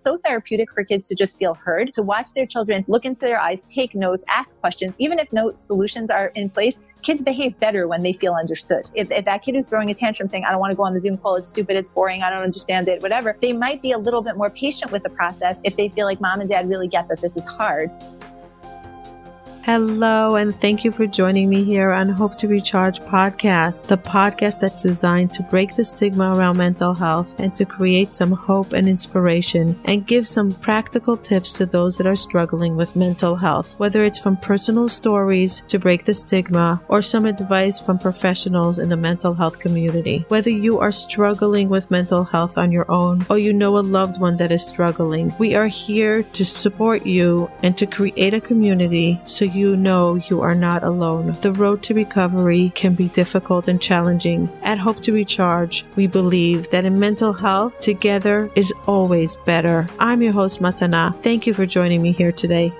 So therapeutic for kids to just feel heard, to watch their children look into their eyes, take notes, ask questions, even if no solutions are in place. Kids behave better when they feel understood. If, if that kid is throwing a tantrum saying, I don't want to go on the Zoom call, it's stupid, it's boring, I don't understand it, whatever, they might be a little bit more patient with the process if they feel like mom and dad really get that this is hard. Hello, and thank you for joining me here on Hope to Recharge podcast, the podcast that's designed to break the stigma around mental health and to create some hope and inspiration and give some practical tips to those that are struggling with mental health, whether it's from personal stories to break the stigma or some advice from professionals in the mental health community. Whether you are struggling with mental health on your own or you know a loved one that is struggling, we are here to support you and to create a community so you know you are not alone. The road to recovery can be difficult and challenging. At Hope to Recharge, we believe that in mental health, together is always better. I'm your host, Matana. Thank you for joining me here today.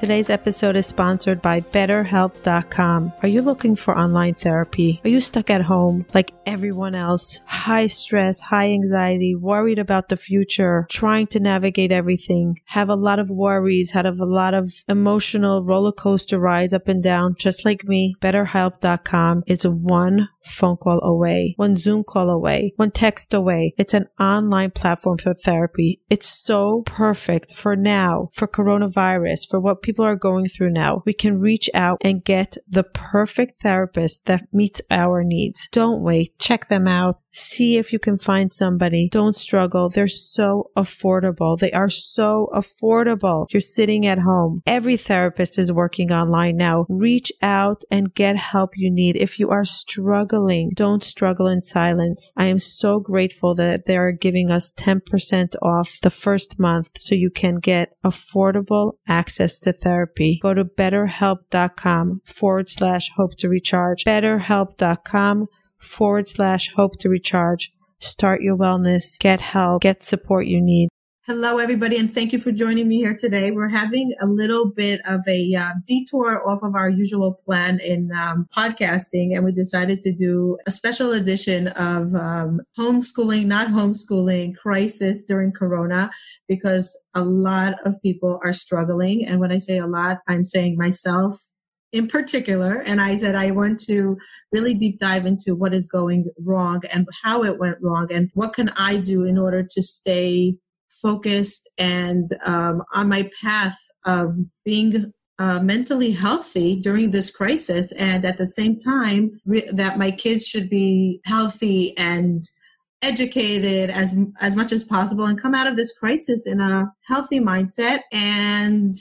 Today's episode is sponsored by BetterHelp.com. Are you looking for online therapy? Are you stuck at home like everyone else? High stress, high anxiety, worried about the future, trying to navigate everything, have a lot of worries, have a lot of emotional roller coaster rides up and down, just like me. BetterHelp.com is one phone call away, one Zoom call away, one text away. It's an online platform for therapy. It's so perfect for now, for coronavirus, for what people are going through now. We can reach out and get the perfect therapist that meets our needs. Don't wait. Check them out. See if you can find somebody. Don't struggle. They're so affordable. They are so affordable. You're sitting at home. Every therapist is working online now. Reach out and get help you need. If you are struggling, don't struggle in silence. I am so grateful that they are giving us 10% off the first month so you can get affordable access to therapy. Go to betterhelp.com forward slash hope to recharge. Betterhelp.com forward slash hope to recharge. Start your wellness, get help, get support you need. Hello, everybody, and thank you for joining me here today. We're having a little bit of a uh, detour off of our usual plan in um, podcasting, and we decided to do a special edition of um, homeschooling, not homeschooling, crisis during Corona, because a lot of people are struggling. And when I say a lot, I'm saying myself, in particular. And I said, I want to really deep dive into what is going wrong and how it went wrong and what can I do in order to stay focused and um, on my path of being uh, mentally healthy during this crisis and at the same time re- that my kids should be healthy and educated as as much as possible and come out of this crisis in a healthy mindset and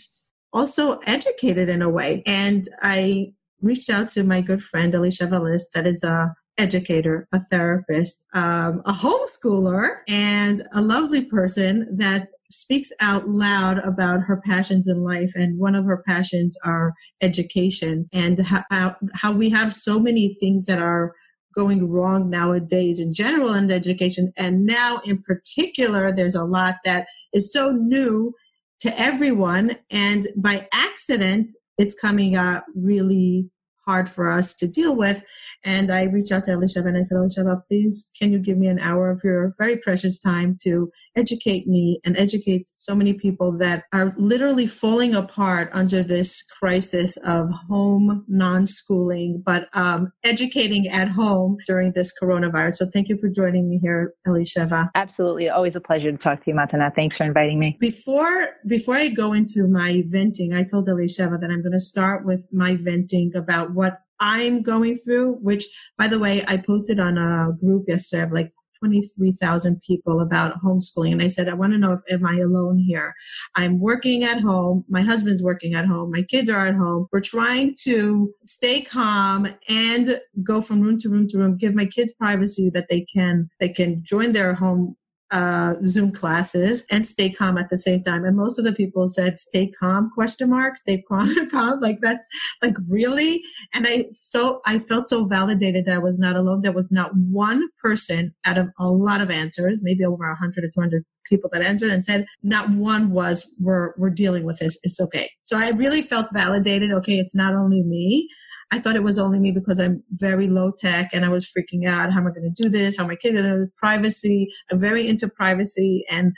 also educated in a way. And I reached out to my good friend Elisheva Liss, that is a educator, a therapist, um, a homeschooler, and a lovely person that speaks out loud about her passions in life. And one of her passions are education and how, how we have so many things that are going wrong nowadays in general in education. And now in particular, there's a lot that is so new to everyone. And by accident, it's coming out really hard for us to deal with. And I reached out to Elisheva and I said, Elisheva, please, can you give me an hour of your very precious time to educate me and educate so many people that are literally falling apart under this crisis of home non-schooling, but um, educating at home during this coronavirus. So thank you for joining me here, Elisheva. Absolutely. Always a pleasure to talk to you, Matana. Thanks for inviting me. Before, before I go into my venting, I told Elisheva that I'm going to start with my venting about what I'm going through, which by the way, I posted on a group yesterday of like 23,000 people about homeschooling. And I said, I want to know if am I alone here? I'm working at home. My husband's working at home. My kids are at home. We're trying to stay calm and go from room to room to room, give my kids privacy that they can, they can join their home uh, Zoom classes and stay calm at the same time. And most of the people said, stay calm, question mark, stay calm, calm. Like that's like really. And I, so I felt so validated that I was not alone. There was not one person out of a lot of answers, maybe over hundred or 200 people that answered and said not one was we're, we're dealing with this. It's okay. So I really felt validated. Okay. It's not only me. I thought it was only me because I'm very low tech and I was freaking out. How am I going to do this? How am I going to privacy? I'm very into privacy and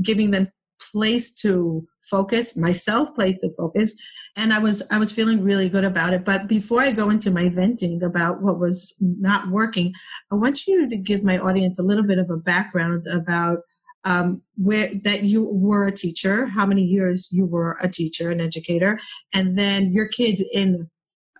giving them place to focus myself place to focus and i was i was feeling really good about it but before i go into my venting about what was not working i want you to give my audience a little bit of a background about um, where that you were a teacher how many years you were a teacher an educator and then your kids in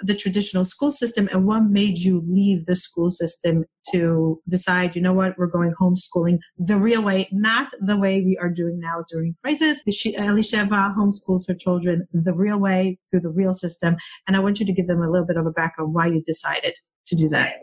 the traditional school system and what made you leave the school system to decide, you know what, we're going homeschooling the real way, not the way we are doing now during crisis. Elisheva homeschools her children the real way through the real system. And I want you to give them a little bit of a background why you decided to do that.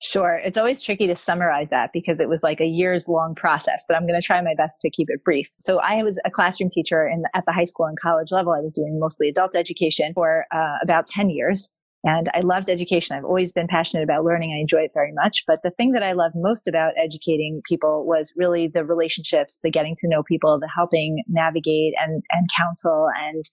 Sure. It's always tricky to summarize that because it was like a years long process, but I'm going to try my best to keep it brief. So I was a classroom teacher in, at the high school and college level. I was doing mostly adult education for uh, about 10 years. And I loved education. I've always been passionate about learning. I enjoy it very much. But the thing that I loved most about educating people was really the relationships, the getting to know people, the helping navigate and, and counsel and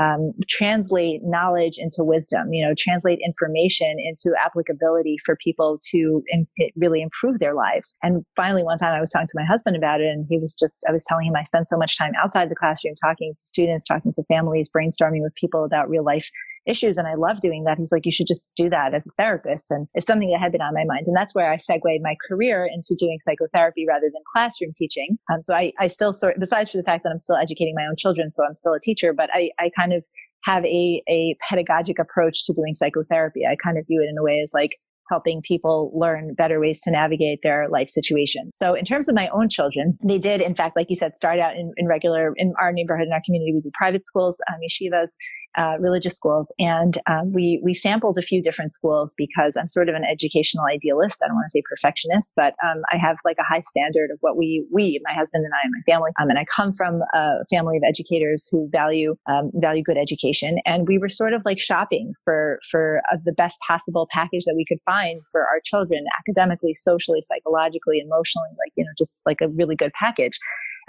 um, translate knowledge into wisdom, you know, translate information into applicability for people to in, really improve their lives. And finally, one time I was talking to my husband about it, and he was just, I was telling him I spent so much time outside the classroom talking to students, talking to families, brainstorming with people about real life issues. And I love doing that. He's like, you should just do that as a therapist. And it's something that had been on my mind. And that's where I segued my career into doing psychotherapy rather than classroom teaching. Um, so I, I still sort, besides for the fact that I'm still educating my own children, so I'm still a teacher, but I, I kind of have a, a pedagogic approach to doing psychotherapy. I kind of view it in a way as like, helping people learn better ways to navigate their life situations. So in terms of my own children, they did, in fact, like you said, start out in, in regular, in our neighborhood, in our community, we do private schools, um, yeshivas, uh, religious schools, and um, we we sampled a few different schools because I'm sort of an educational idealist. I don't want to say perfectionist, but um, I have like a high standard of what we we my husband and I and my family. Um, and I come from a family of educators who value um, value good education, and we were sort of like shopping for for uh, the best possible package that we could find for our children, academically, socially, psychologically, emotionally, like you know, just like a really good package.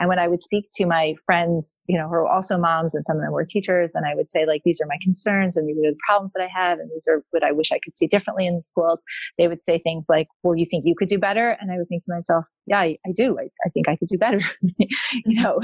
And when I would speak to my friends, you know, who are also moms and some of them were teachers, and I would say, like, these are my concerns and these are the problems that I have, and these are what I wish I could see differently in the schools, they would say things like, well, you think you could do better? And I would think to myself, yeah, I, I do. I, I, think I could do better, you know.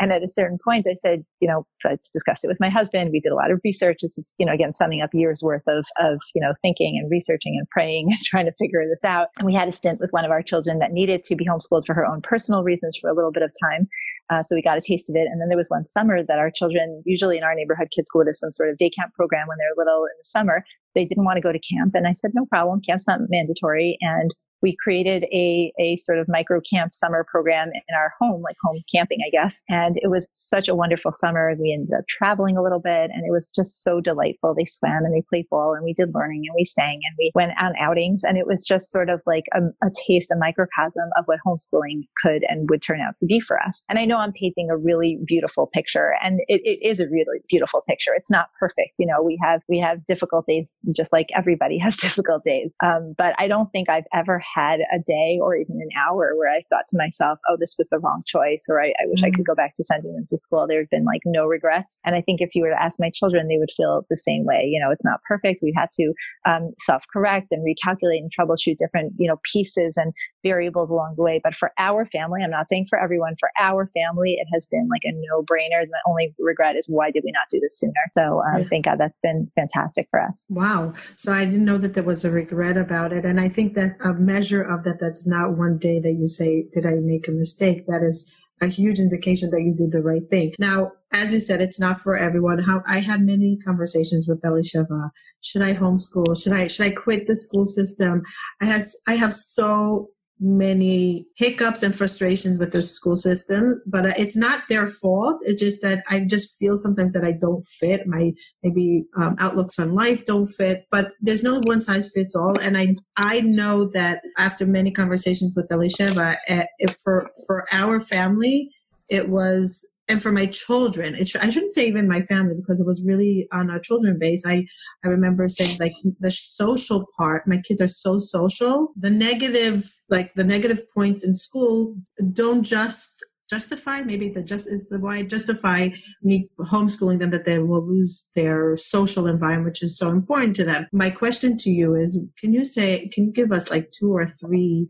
and at a certain point, I said, you know, I discussed it with my husband. We did a lot of research. It's, just, you know, again, summing up years worth of, of, you know, thinking and researching and praying and trying to figure this out. And we had a stint with one of our children that needed to be homeschooled for her own personal reasons for a little bit of time. Uh, so we got a taste of it. And then there was one summer that our children, usually in our neighborhood, kids go to some sort of day camp program when they're little in the summer. They didn't want to go to camp. And I said, no problem. Camp's not mandatory. And we created a, a sort of micro camp summer program in our home, like home camping, I guess. And it was such a wonderful summer. We ended up traveling a little bit and it was just so delightful. They swam and they played ball and we did learning and we sang and we went on outings. And it was just sort of like a, a taste, a microcosm of what homeschooling could and would turn out to be for us. And I know I'm painting a really beautiful picture and it, it is a really beautiful picture. It's not perfect. You know, we have, we have difficult days just like everybody has difficult days. Um, but I don't think I've ever had a day or even an hour where I thought to myself, oh, this was the wrong choice, or I, I wish mm-hmm. I could go back to sending them to school. There have been like no regrets. And I think if you were to ask my children, they would feel the same way. You know, it's not perfect. We had to um, self correct and recalculate and troubleshoot different, you know, pieces and variables along the way. But for our family, I'm not saying for everyone, for our family, it has been like a no brainer. The only regret is why did we not do this sooner? So um, thank God that's been fantastic for us. Wow. So I didn't know that there was a regret about it. And I think that a measure of that, that's not one day that you say, did I make a mistake? That is a huge indication that you did the right thing. Now, as you said, it's not for everyone. How I had many conversations with Elisheva. Should I homeschool? Should I should I quit the school system? I had I have so many hiccups and frustrations with the school system but uh, it's not their fault. It's just that i just feel sometimes that i don't fit. My maybe um, outlooks on life don't fit but there's no one size fits all. And i i know that after many conversations with elisheva uh, for for our family it was and for my children sh- i shouldn't say even my family because it was really on our children base. I i remember saying like the social part my kids are so social. The negative like the negative points in school don't just justify maybe the just is the why justify me homeschooling them that they will lose their social environment which is so important to them. My question to you is can you say can you give us like two or three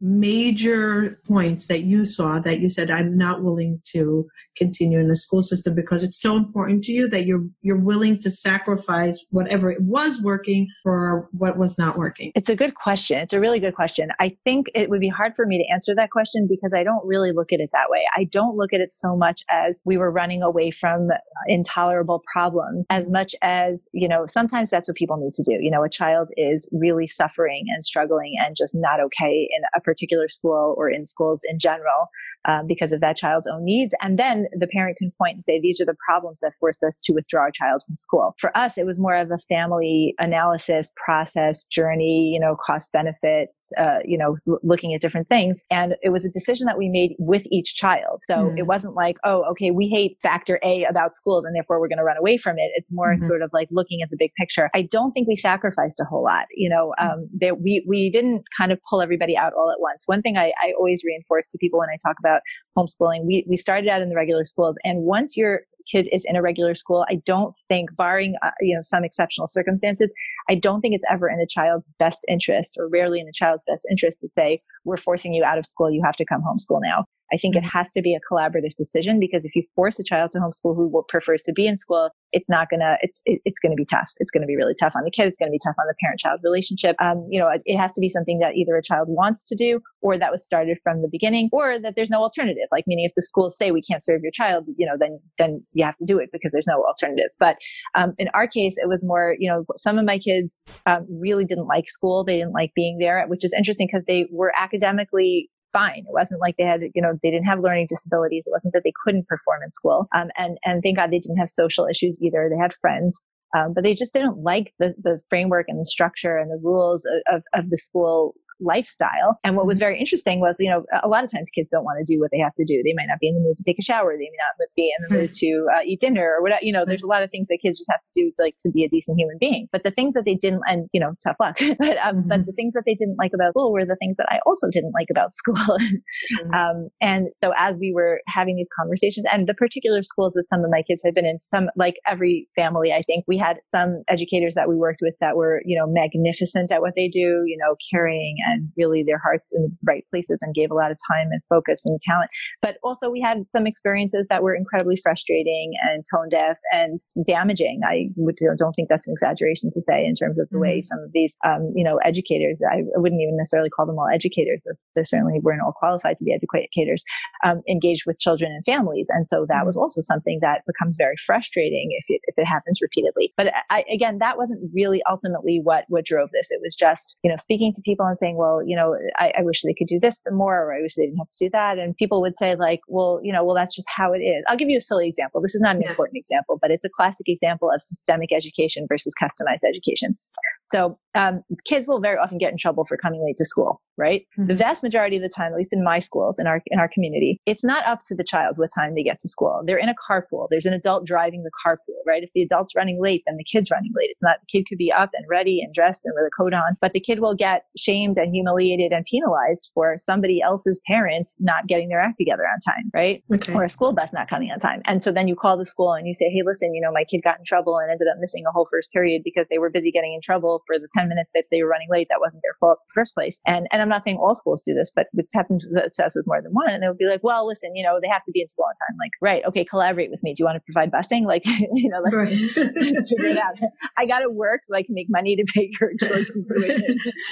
major points that you saw that you said I'm not willing to continue in the school system because it's so important to you that you're you're willing to sacrifice whatever it was working for what was not working? It's a good question. It's a really good question. I think it would be hard for me to answer that question because I don't really look at it that way. I don't look at it so much as we were running away from intolerable problems as much as, you know, sometimes that's what people need to do. You know, a child is really suffering and struggling and just not okay in a particular school or in schools in general um, because of that child's own needs. And then the parent can point and say, these are the problems that forced us to withdraw our child from school. For us, it was more of a family analysis process, journey, you know, cost benefit, uh, you know, l- looking at different things. And it was a decision that we made with each child. So mm. it wasn't like, oh, okay, we hate factor A about school and therefore we're going to run away from it. It's more mm-hmm. sort of like looking at the big picture. I don't think we sacrificed a whole lot. You know, mm. um, that we, we didn't kind of pull everybody out all at once. One thing I, I always reinforce to people when I talk about homeschooling, we, we started out in the regular schools. And once your kid is in a regular school, I don't think, barring uh, you know some exceptional circumstances, I don't think it's ever in a child's best interest, or rarely in a child's best interest, to say we're forcing you out of school. You have to come homeschool now. I think mm-hmm. it has to be a collaborative decision because if you force a child to homeschool who prefers to be in school, it's not gonna, it's, it, it's gonna be tough. It's gonna be really tough on the kid. It's gonna be tough on the parent child relationship. Um, you know, it, it, has to be something that either a child wants to do or that was started from the beginning or that there's no alternative. Like meaning if the schools say we can't serve your child, you know, then, then you have to do it because there's no alternative. But, um, in our case, it was more, you know, some of my kids, um, really didn't like school. They didn't like being there, which is interesting because they were academically fine. It wasn't like they had, you know, they didn't have learning disabilities. It wasn't that they couldn't perform in school. Um, and, and thank God they didn't have social issues either. They had friends. Um, but they just didn't like the, the framework and the structure and the rules of, of, of the school lifestyle. And what was mm-hmm. very interesting was, you know, a lot of times kids don't want to do what they have to do. They might not be in the mood to take a shower. They may not be in the mood to uh, eat dinner or whatever. You know, there's a lot of things that kids just have to do to, like to be a decent human being. But the things that they didn't, and you know, tough luck. but um, but mm-hmm. the things that they didn't like about school were the things that I also didn't like about school. mm-hmm. um, and so as we were having these conversations, and the particular schools that some of my kids had been in, some like every family, I think we had some educators that we worked with that were you know magnificent at what they do. You know, caring and really their hearts in the right places and gave a lot of time and focus and talent. But also we had some experiences that were incredibly frustrating and tone deaf and damaging. I would, don't think that's an exaggeration to say in terms of the mm-hmm. way some of these, um, you know, educators, I wouldn't even necessarily call them all educators. They certainly weren't all qualified to be educators, um, engaged with children and families. And so that mm-hmm. was also something that becomes very frustrating if it, if it happens repeatedly. But I, again, that wasn't really ultimately what, what drove this. It was just, you know, speaking to people and saying, well, you know, I, I wish they could do this more, or I wish they didn't have to do that. And people would say like, well, you know, well, that's just how it is. I'll give you a silly example. This is not an yeah. important example, but it's a classic example of systemic education versus customized education. So um, kids will very often get in trouble for coming late to school, right? Mm-hmm. The vast majority of the time, at least in my schools, in our in our community, it's not up to the child what time they get to school. They're in a carpool. There's an adult driving the carpool, right? If the adult's running late, then the kid's running late. It's not the kid could be up and ready and dressed and with a coat on, but the kid will get shamed and humiliated and penalized for somebody else's parent not getting their act together on time, right? Okay. Or a school bus not coming on time. And so then you call the school and you say, hey, listen, you know, my kid got in trouble and ended up missing a whole first period because they were busy getting in trouble for the 10 minutes that they were running late. That wasn't their fault in the first place. And, and I'm not saying all schools do this, but it's happened to us with more than one. And they would be like, well, listen, you know, they have to be in school on time. Like, right. Okay. Collaborate with me. Do you want to provide busing? Like, you know, let's, right. figure it out. I got to work so I can make money to pay your tuition.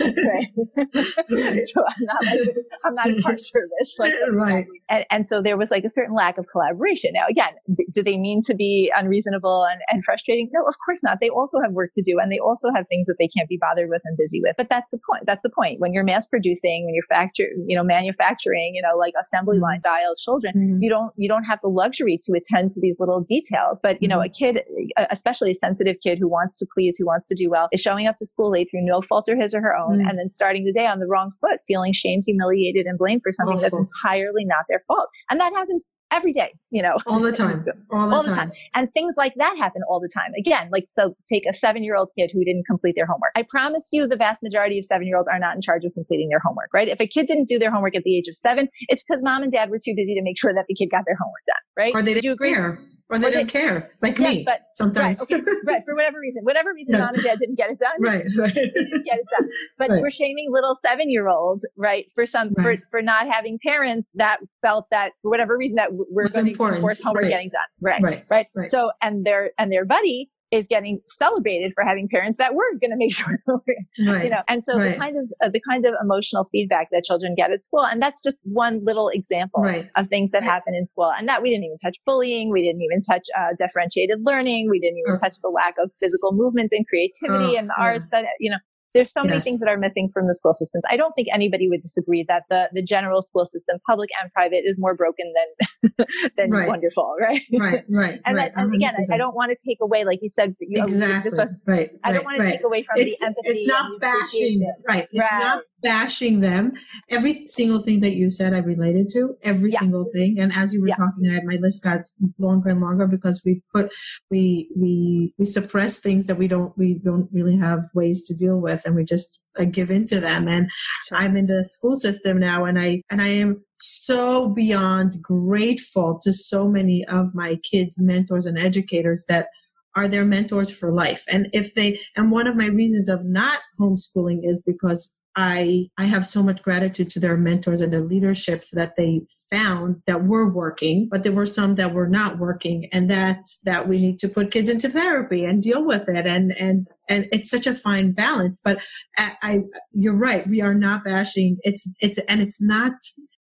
right. so I'm not like, I'm not a car service. Like, right. And, and so there was like a certain lack of collaboration. Now, again, d- do they mean to be unreasonable and, and frustrating? No, of course not. They also have work to do and they also have things that they can't be bothered with and busy with. But that's the point. That's the point. When you're mass producing, when you're factor, you know, manufacturing, you know, like assembly mm-hmm. line dial children, mm-hmm. you don't, you don't have the luxury to attend to these little details. But, you know, mm-hmm. a kid, especially a sensitive kid who wants to please, who wants to do well, is showing up to school late through no fault or his or her own, mm-hmm. and then starting the day on the wrong foot, feeling shamed, humiliated, and blamed for something Awful. that's entirely not their fault. And that happens every day, you know, all the time, all, the, all time. the, time. And things like that happen all the time. Again, like, so take a seven year old kid who didn't complete their homework. I promise you the vast majority of seven year olds are not in charge of completing their homework, right? If a kid didn't do their homework at the age of seven, it's because mom and dad were too busy to make sure that the kid got their homework done, right? Or they didn't you agree? Care. Or they don't care, like me. But sometimes, right, okay, right, for whatever reason, whatever reason, mom and dad didn't get it done. Right, right. get it done. But right. we're shaming little seven-year-olds, right, for some right. for for not having parents that felt that for whatever reason that we're going to force homework right. getting done. Right, right, right, right. So and their and their buddy is getting celebrated for having parents that were going to make sure, right. you know. And so right. the kind of uh, the kind of emotional feedback that children get at school, and that's just one little example right. of things that happen in school. And that we didn't even touch bullying, we didn't even touch uh, differentiated learning, we didn't even oh. touch the lack of physical movement and creativity oh, and the yeah. arts that you know there's so yes. many things that are missing from the school systems. I don't think anybody would disagree that the, the general school system, public and private, is more broken than than right. wonderful, right? Right, right. and, right, that, and again, I, I, don't want to take away, like you said, you exactly. This was, right, I don't want to take away from it's, the empathy. It's not bashing, right? It's not bashing them. Every single thing that you said, I related to every yeah. single thing. And as you were yeah. talking, I, my list got longer and longer because we put, we, we, we suppress things that we don't, we don't really have ways to deal with. And we just uh, give in to them. And sure. I'm in the school system now and I, and I am so beyond grateful to so many of my kids, mentors and educators that are their mentors for life. And if they, and one of my reasons of not homeschooling is because I I have so much gratitude to their mentors and their leaderships that they found that were working, but there were some that were not working, and that that we need to put kids into therapy and deal with it, and and and it's such a fine balance. But I, I you're right, we are not bashing. It's it's and it's not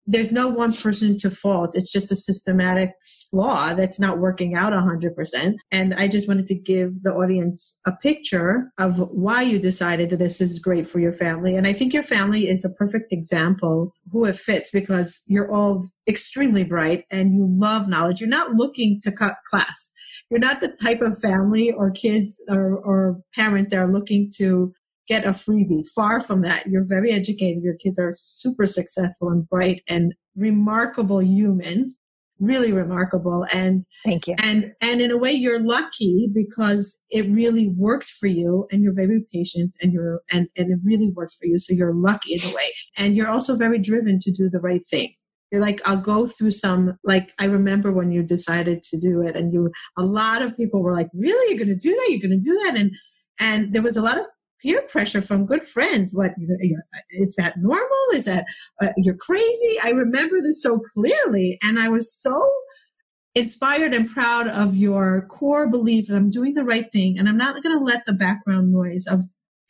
there's no one person to fault. It's just a systematic flaw that's not working out 100%. And I just wanted to give the audience a picture of why you decided that this is great for your family. And I think your family is a perfect example who it fits because you're all extremely bright and you love knowledge. You're not looking to cut class. You're not the type of family or kids or, or parents that are looking to get a freebie. Far from that. You're very educated. Your kids are super successful and bright and remarkable humans. Really remarkable. And thank you. And and in a way you're lucky because it really works for you and you're very patient and you're and, and it really works for you. So you're lucky in a way. And you're also very driven to do the right thing you're like i'll go through some like i remember when you decided to do it and you a lot of people were like really you're going to do that you're going to do that and and there was a lot of peer pressure from good friends. What is that normal? Is that uh, you're crazy? I remember this so clearly, and I was so inspired and proud of your core belief that I'm doing the right thing, and I'm not going to let the background noise of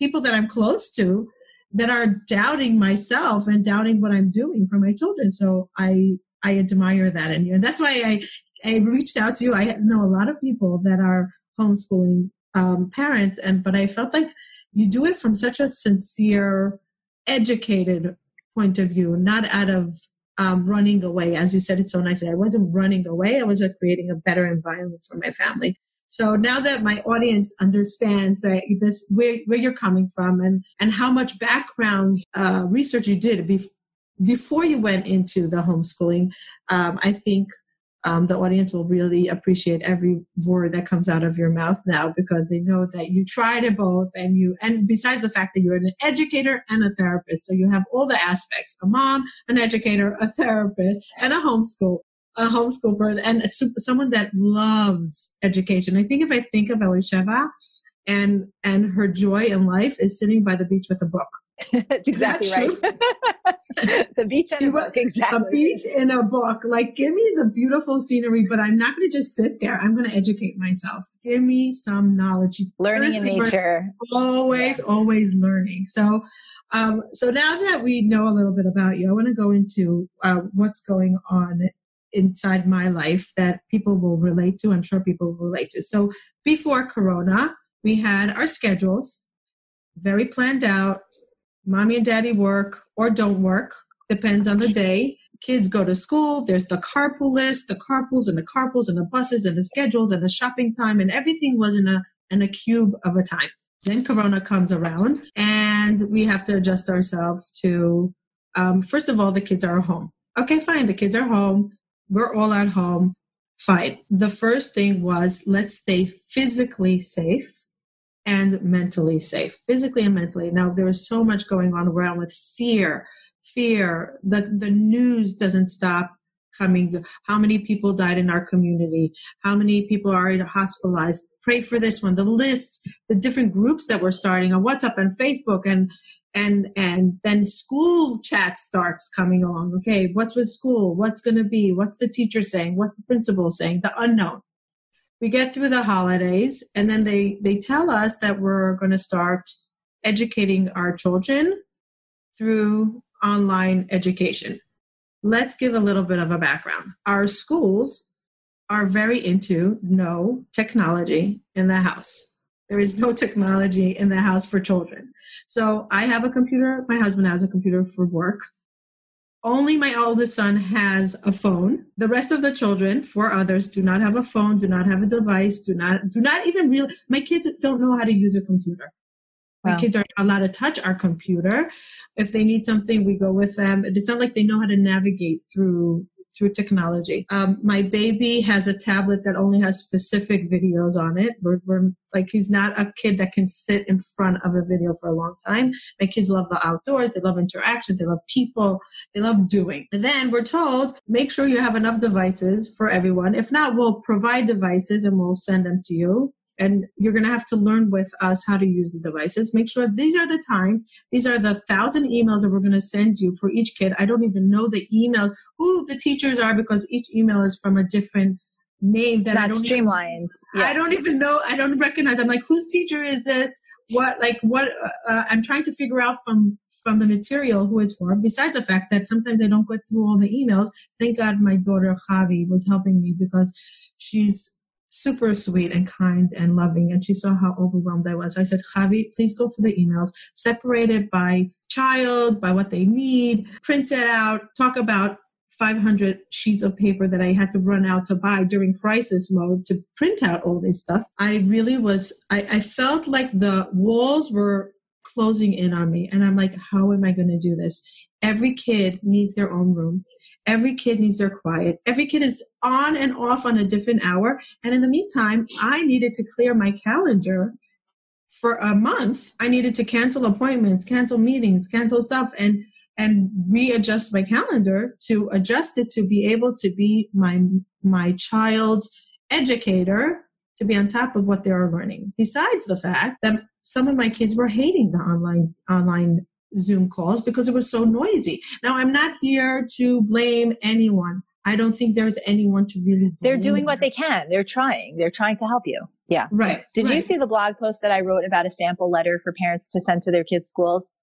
people that I'm close to that are doubting myself and doubting what I'm doing for my children. So I I admire that in you, and that's why I I reached out to you. I know a lot of people that are homeschooling um, parents, and but I felt like you do it from such a sincere, educated point of view, not out of um, running away. As you said it so nicely, I wasn't running away. I was creating a better environment for my family. So now that my audience understands that this where, where you're coming from and and how much background uh, research you did bef- before you went into the homeschooling, um, I think um, the audience will really appreciate every word that comes out of your mouth now because they know that you tried it both and you and besides the fact that you're an educator and a therapist so you have all the aspects a mom an educator a therapist and a homeschool a homeschool person and someone that loves education. I think if i think of elisheva and and her joy in life is sitting by the beach with a book That's exactly right. the beach and a book, exactly. A beach in a book. Like, give me the beautiful scenery, but I'm not going to just sit there. I'm going to educate myself. Give me some knowledge. Learning in nature. Always, yeah. always learning. So, um, so now that we know a little bit about you, I want to go into uh, what's going on inside my life that people will relate to. I'm sure people will relate to. So, before Corona, we had our schedules very planned out mommy and daddy work or don't work, depends on the day. Kids go to school, there's the carpool list, the carpools and the carpools and the buses and the schedules and the shopping time, and everything was in a in a cube of a time. Then Corona comes around, and we have to adjust ourselves to. Um, first of all, the kids are home. Okay, fine, the kids are home. we're all at home. Fine. The first thing was let's stay physically safe and mentally safe, physically and mentally. Now, there is so much going on around with fear, fear. The, the news doesn't stop coming. How many people died in our community? How many people are hospitalized? Pray for this one. The lists, the different groups that we're starting on WhatsApp and Facebook and and and then school chat starts coming along okay what's with school what's going to be what's the teacher saying what's the principal saying the unknown we get through the holidays and then they they tell us that we're going to start educating our children through online education let's give a little bit of a background our schools are very into no technology in the house there is no technology in the house for children. So I have a computer. My husband has a computer for work. Only my oldest son has a phone. The rest of the children, four others, do not have a phone, do not have a device, do not do not even really my kids don't know how to use a computer. Wow. My kids are not allowed to touch our computer. If they need something, we go with them. It's not like they know how to navigate through through technology. Um, my baby has a tablet that only has specific videos on it. We're, we're, like, he's not a kid that can sit in front of a video for a long time. My kids love the outdoors. They love interaction. They love people. They love doing. And then we're told, make sure you have enough devices for everyone. If not, we'll provide devices and we'll send them to you and you're going to have to learn with us how to use the devices. Make sure these are the times, these are the thousand emails that we're going to send you for each kid. I don't even know the emails, who the teachers are because each email is from a different name that I don't streamlined. Even, I don't even know. I don't recognize. I'm like, whose teacher is this? What like what? Uh, uh, I'm trying to figure out from from the material who it's for. Besides the fact that sometimes I don't go through all the emails. Thank God my daughter Javi was helping me because she's super sweet and kind and loving. And she saw how overwhelmed I was. I said, Javi, please go for the emails, separated by child, by what they need, print it out, talk about 500 sheets of paper that I had to run out to buy during crisis mode to print out all this stuff. I really was, I, I felt like the walls were closing in on me. And I'm like, how am I going to do this? Every kid needs their own room. Every kid needs their quiet. Every kid is on and off on a different hour. And in the meantime, I needed to clear my calendar for a month. I needed to cancel appointments, cancel meetings, cancel stuff, and and readjust my calendar to adjust it to be able to be my my child's educator to be on top of what they are learning. Besides the fact that some of my kids were hating the online online Zoom calls because it was so noisy. Now, I'm not here to blame anyone. I don't think there's anyone to really. They're doing what they can. They're trying. They're trying to help you. Yeah. Right. Did right. you see the blog post that I wrote about a sample letter for parents to send to their kids' schools?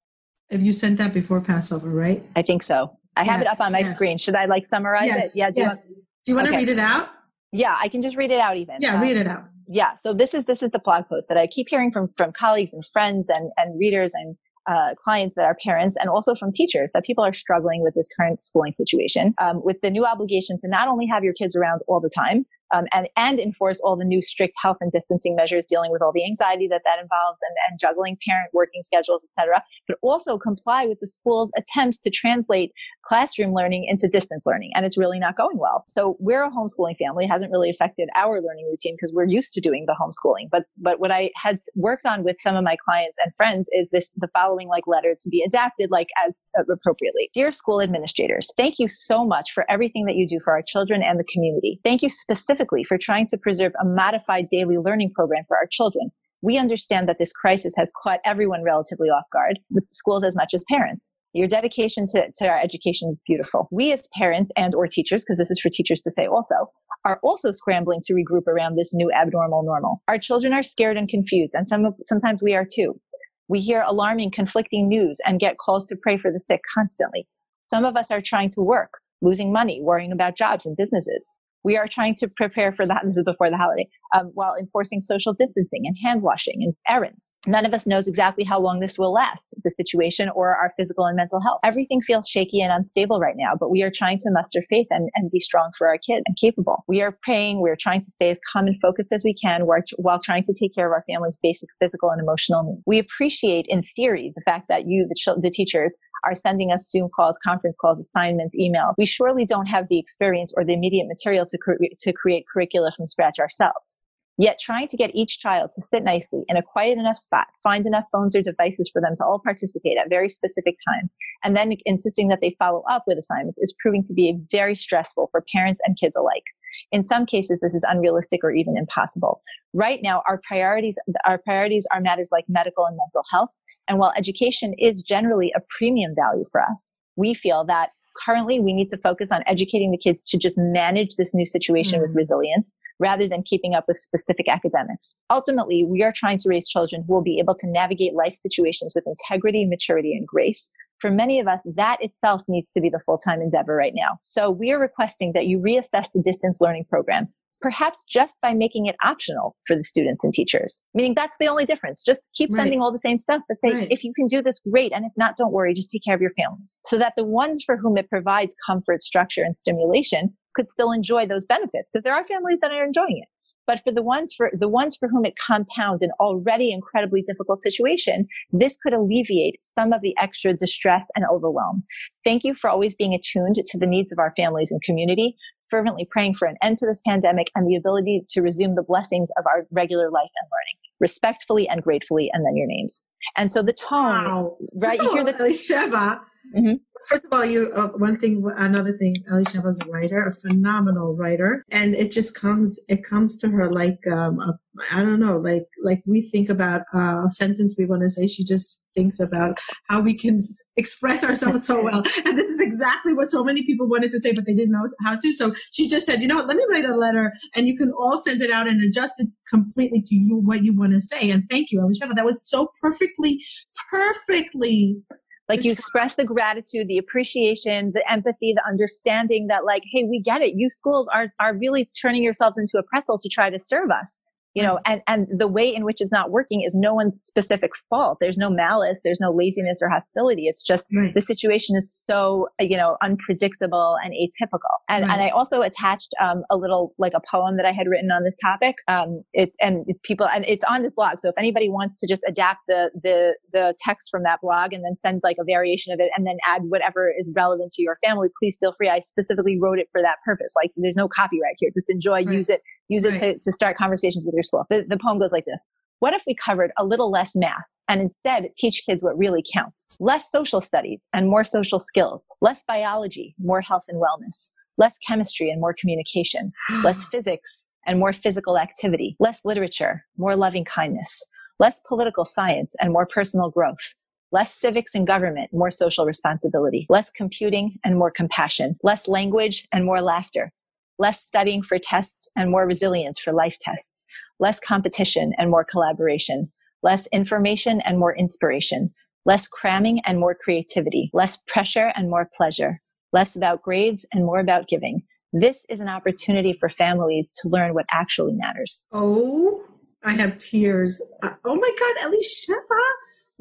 If you sent that before Passover, right? I think so. I have yes, it up on my yes. screen. Should I like summarize yes, it? Yeah. Do yes. You want, do you want okay. to read it out? Yeah, I can just read it out even. Yeah, um, read it out. Yeah. So this is this is the blog post that I keep hearing from from colleagues and friends and and readers and uh, clients that are parents and also from teachers that people are struggling with this current schooling situation um, with the new obligation to not only have your kids around all the time um, and, and enforce all the new strict health and distancing measures dealing with all the anxiety that that involves and, and juggling parent working schedules, etc., but also comply with the school's attempts to translate classroom learning into distance learning. And it's really not going well. So we're a homeschooling family. It hasn't really affected our learning routine because we're used to doing the homeschooling. But, but what I had worked on with some of my clients and friends is this, the following like letter to be adapted like as appropriately. Dear school administrators, thank you so much for everything that you do for our children and the community. Thank you specifically specifically for trying to preserve a modified daily learning program for our children. We understand that this crisis has caught everyone relatively off guard, with schools as much as parents. Your dedication to, to our education is beautiful. We as parents and or teachers, because this is for teachers to say also, are also scrambling to regroup around this new abnormal normal. Our children are scared and confused, and some, sometimes we are too. We hear alarming, conflicting news and get calls to pray for the sick constantly. Some of us are trying to work, losing money, worrying about jobs and businesses. We are trying to prepare for that. This is before the holiday, um, while enforcing social distancing and hand washing and errands. None of us knows exactly how long this will last, the situation or our physical and mental health. Everything feels shaky and unstable right now, but we are trying to muster faith and, and be strong for our kids and capable. We are praying. We're trying to stay as calm and focused as we can while trying to take care of our family's basic physical and emotional needs. We appreciate in theory the fact that you, the, ch- the teachers, are sending us Zoom calls, conference calls, assignments, emails. We surely don't have the experience or the immediate material to, cre- to create curricula from scratch ourselves. Yet trying to get each child to sit nicely in a quiet enough spot, find enough phones or devices for them to all participate at very specific times, and then insisting that they follow up with assignments is proving to be very stressful for parents and kids alike. In some cases, this is unrealistic or even impossible. Right now, our priorities, our priorities are matters like medical and mental health. And while education is generally a premium value for us, we feel that currently we need to focus on educating the kids to just manage this new situation mm with resilience rather than keeping up with specific academics. Ultimately, we are trying to raise children who will be able to navigate life situations with integrity, maturity, and grace. For many of us, that itself needs to be the full-time endeavor right now. So we are requesting that you reassess the distance learning program perhaps just by making it optional for the students and teachers. Meaning that's the only difference. Just keep right. sending all the same stuff, but say, right. if you can do this, great. And if not, don't worry, just take care of your families. So that the ones for whom it provides comfort, structure, and stimulation could still enjoy those benefits because there are families that are enjoying it. But for the ones for the ones for whom it compounds an already incredibly difficult situation, this could alleviate some of the extra distress and overwhelm. Thank you for always being attuned to the needs of our families and community fervently praying for an end to this pandemic and the ability to resume the blessings of our regular life and learning respectfully and gratefully, and then your names. And so the tone, wow. right? you hear the Elisheva. Mm-hmm. First of all, you uh, one thing, another thing. Elisheva is a writer, a phenomenal writer, and it just comes. It comes to her like um, I don't know, like like we think about a sentence we want to say. She just thinks about how we can express ourselves so well, and this is exactly what so many people wanted to say, but they didn't know how to. So she just said, you know what? Let me write a letter, and you can all send it out and adjust it completely to you what you want to say. And thank you, Elisheva. That was so perfectly, perfectly like you express the gratitude, the appreciation, the empathy, the understanding that like, hey, we get it. You schools are are really turning yourselves into a pretzel to try to serve us you know and and the way in which it's not working is no one's specific fault. There's no malice. There's no laziness or hostility. It's just right. the situation is so you know unpredictable and atypical. And right. and i also attached um, a little like a poem that i had written on this topic. Um it and people and it's on this blog. So if anybody wants to just adapt the the the text from that blog and then send like a variation of it and then add whatever is relevant to your family please feel free. I specifically wrote it for that purpose. Like there's no copyright here. Just enjoy. Right. use it use it to, to start conversations with your school. The, the poem goes like this. What if we covered a little less math and instead teach kids what really counts? Less social studies and more social skills, less biology, more health and wellness, less chemistry and more communication, less physics and more physical activity, less literature, more loving kindness, less political science and more personal growth, less civics and government, more social responsibility, less computing and more compassion, less language and more laughter, less studying for tests and more resilience for life tests, less competition and more collaboration, less information and more inspiration, less cramming and more creativity, less pressure and more pleasure, less about grades and more about giving. This is an opportunity for families to learn what actually matters. Oh, I have tears. Uh, oh my God, Elisheva,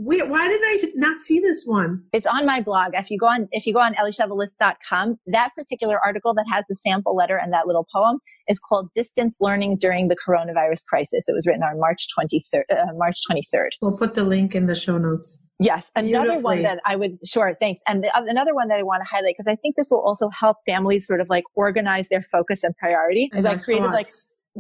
Wait, why did I not see this one? It's on my blog. If you go on, if you go on elishevaliss.com, that particular article that has the sample letter and that little poem is called "Distance Learning During the Coronavirus Crisis." It was written on March 23rd. Uh, March 23rd. We'll put the link in the show notes. Yes, another one that I would sure thanks, and the, another one that I want to highlight because I think this will also help families sort of like organize their focus and priority. Is I created thoughts. like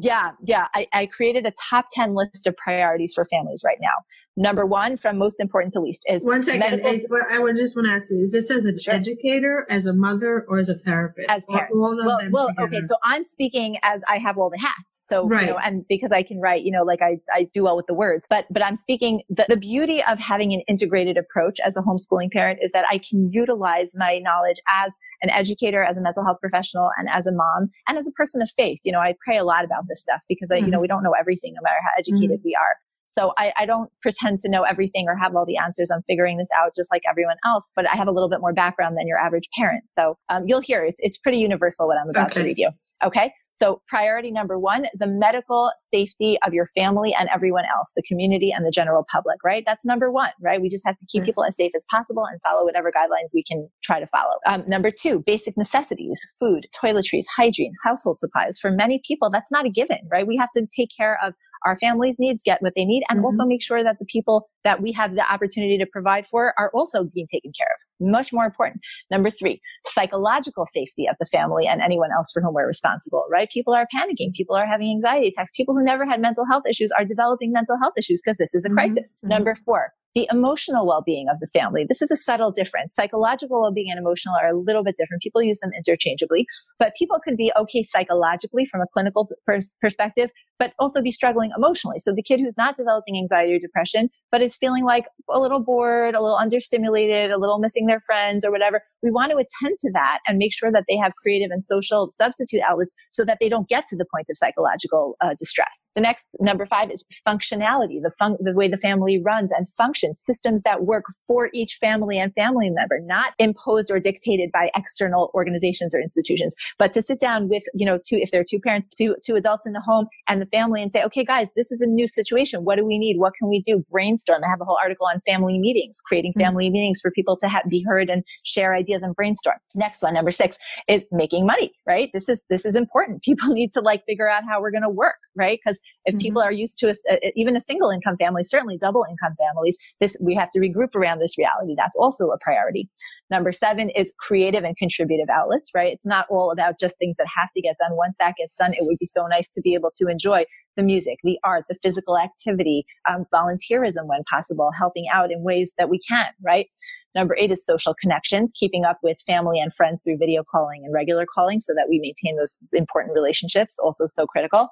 yeah, yeah. I, I, created a top 10 list of priorities for families right now. Number one, from most important to least, is one second. Medical- I would just want to ask you: Is this as an sure. educator, as a mother, or as a therapist? As parents. well, well okay. So I'm speaking as I have all the hats. So right. you know, and because I can write, you know, like I, I do well with the words. But but I'm speaking. The, the beauty of having an integrated approach as a homeschooling parent is that I can utilize my knowledge as an educator, as a mental health professional, and as a mom, and as a person of faith. You know, I pray a lot about this stuff because I, you know, we don't know everything, no matter how educated mm-hmm. we are. So I, I, don't pretend to know everything or have all the answers. I'm figuring this out just like everyone else, but I have a little bit more background than your average parent. So um, you'll hear it's, it's pretty universal what I'm about okay. to review. Okay. So priority number one, the medical safety of your family and everyone else, the community and the general public, right? That's number one, right? We just have to keep people as safe as possible and follow whatever guidelines we can try to follow. Um, number two, basic necessities, food, toiletries, hygiene, household supplies. For many people, that's not a given, right? We have to take care of our families' needs, get what they need, and mm-hmm. also make sure that the people that we have the opportunity to provide for are also being taken care of. Much more important. Number three, psychological safety of the family and anyone else for whom we're responsible, right? People are panicking. People are having anxiety attacks. People who never had mental health issues are developing mental health issues because this is a mm-hmm. crisis. Mm-hmm. Number four, the emotional well-being of the family. This is a subtle difference. Psychological well-being and emotional are a little bit different. People use them interchangeably, but people could be okay psychologically from a clinical pers- perspective, but also be struggling emotionally. So the kid who's not developing anxiety or depression, but is feeling like a little bored, a little understimulated, a little missing their friends or whatever, we want to attend to that and make sure that they have creative and social substitute outlets so that they don't get to the point of psychological uh, distress. The next number five is functionality, the, fun- the way the family runs and functions systems that work for each family and family member, not imposed or dictated by external organizations or institutions, but to sit down with, you know, two, if there are two parents, two, two adults in the home and the family and say, okay, guys, this is a new situation. What do we need? What can we do? Brainstorm. I have a whole article on family meetings, creating mm-hmm. family mm-hmm. meetings for people to be heard and share ideas and brainstorm. Next one, number six is making money, right? This is, this is important. People need to like figure out how we're going to work, right? Because if mm-hmm. people are used to a, a, even a single income family, certainly double income families, this, we have to regroup around this reality. That's also a priority. Number seven is creative and contributive outlets, right? It's not all about just things that have to get done. Once that gets done, it would be so nice to be able to enjoy the music, the art, the physical activity, um, volunteerism when possible, helping out in ways that we can, right? Number eight is social connections, keeping up with family and friends through video calling and regular calling so that we maintain those important relationships, also so critical.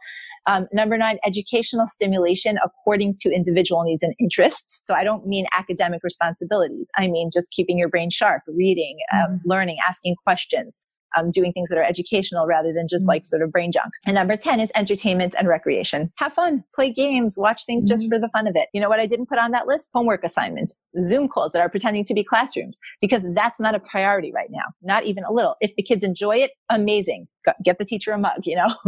Um, number nine, educational stimulation according to individual needs and interests. So I don't mean academic responsibilities. I mean just keeping your brain sharp, reading, um, mm. learning, asking questions um, doing things that are educational rather than just mm-hmm. like sort of brain junk. And number 10 is entertainment and recreation. Have fun, play games, watch things mm-hmm. just for the fun of it. You know what I didn't put on that list? Homework assignments, Zoom calls that are pretending to be classrooms because that's not a priority right now. Not even a little. If the kids enjoy it, amazing. Get the teacher a mug, you know,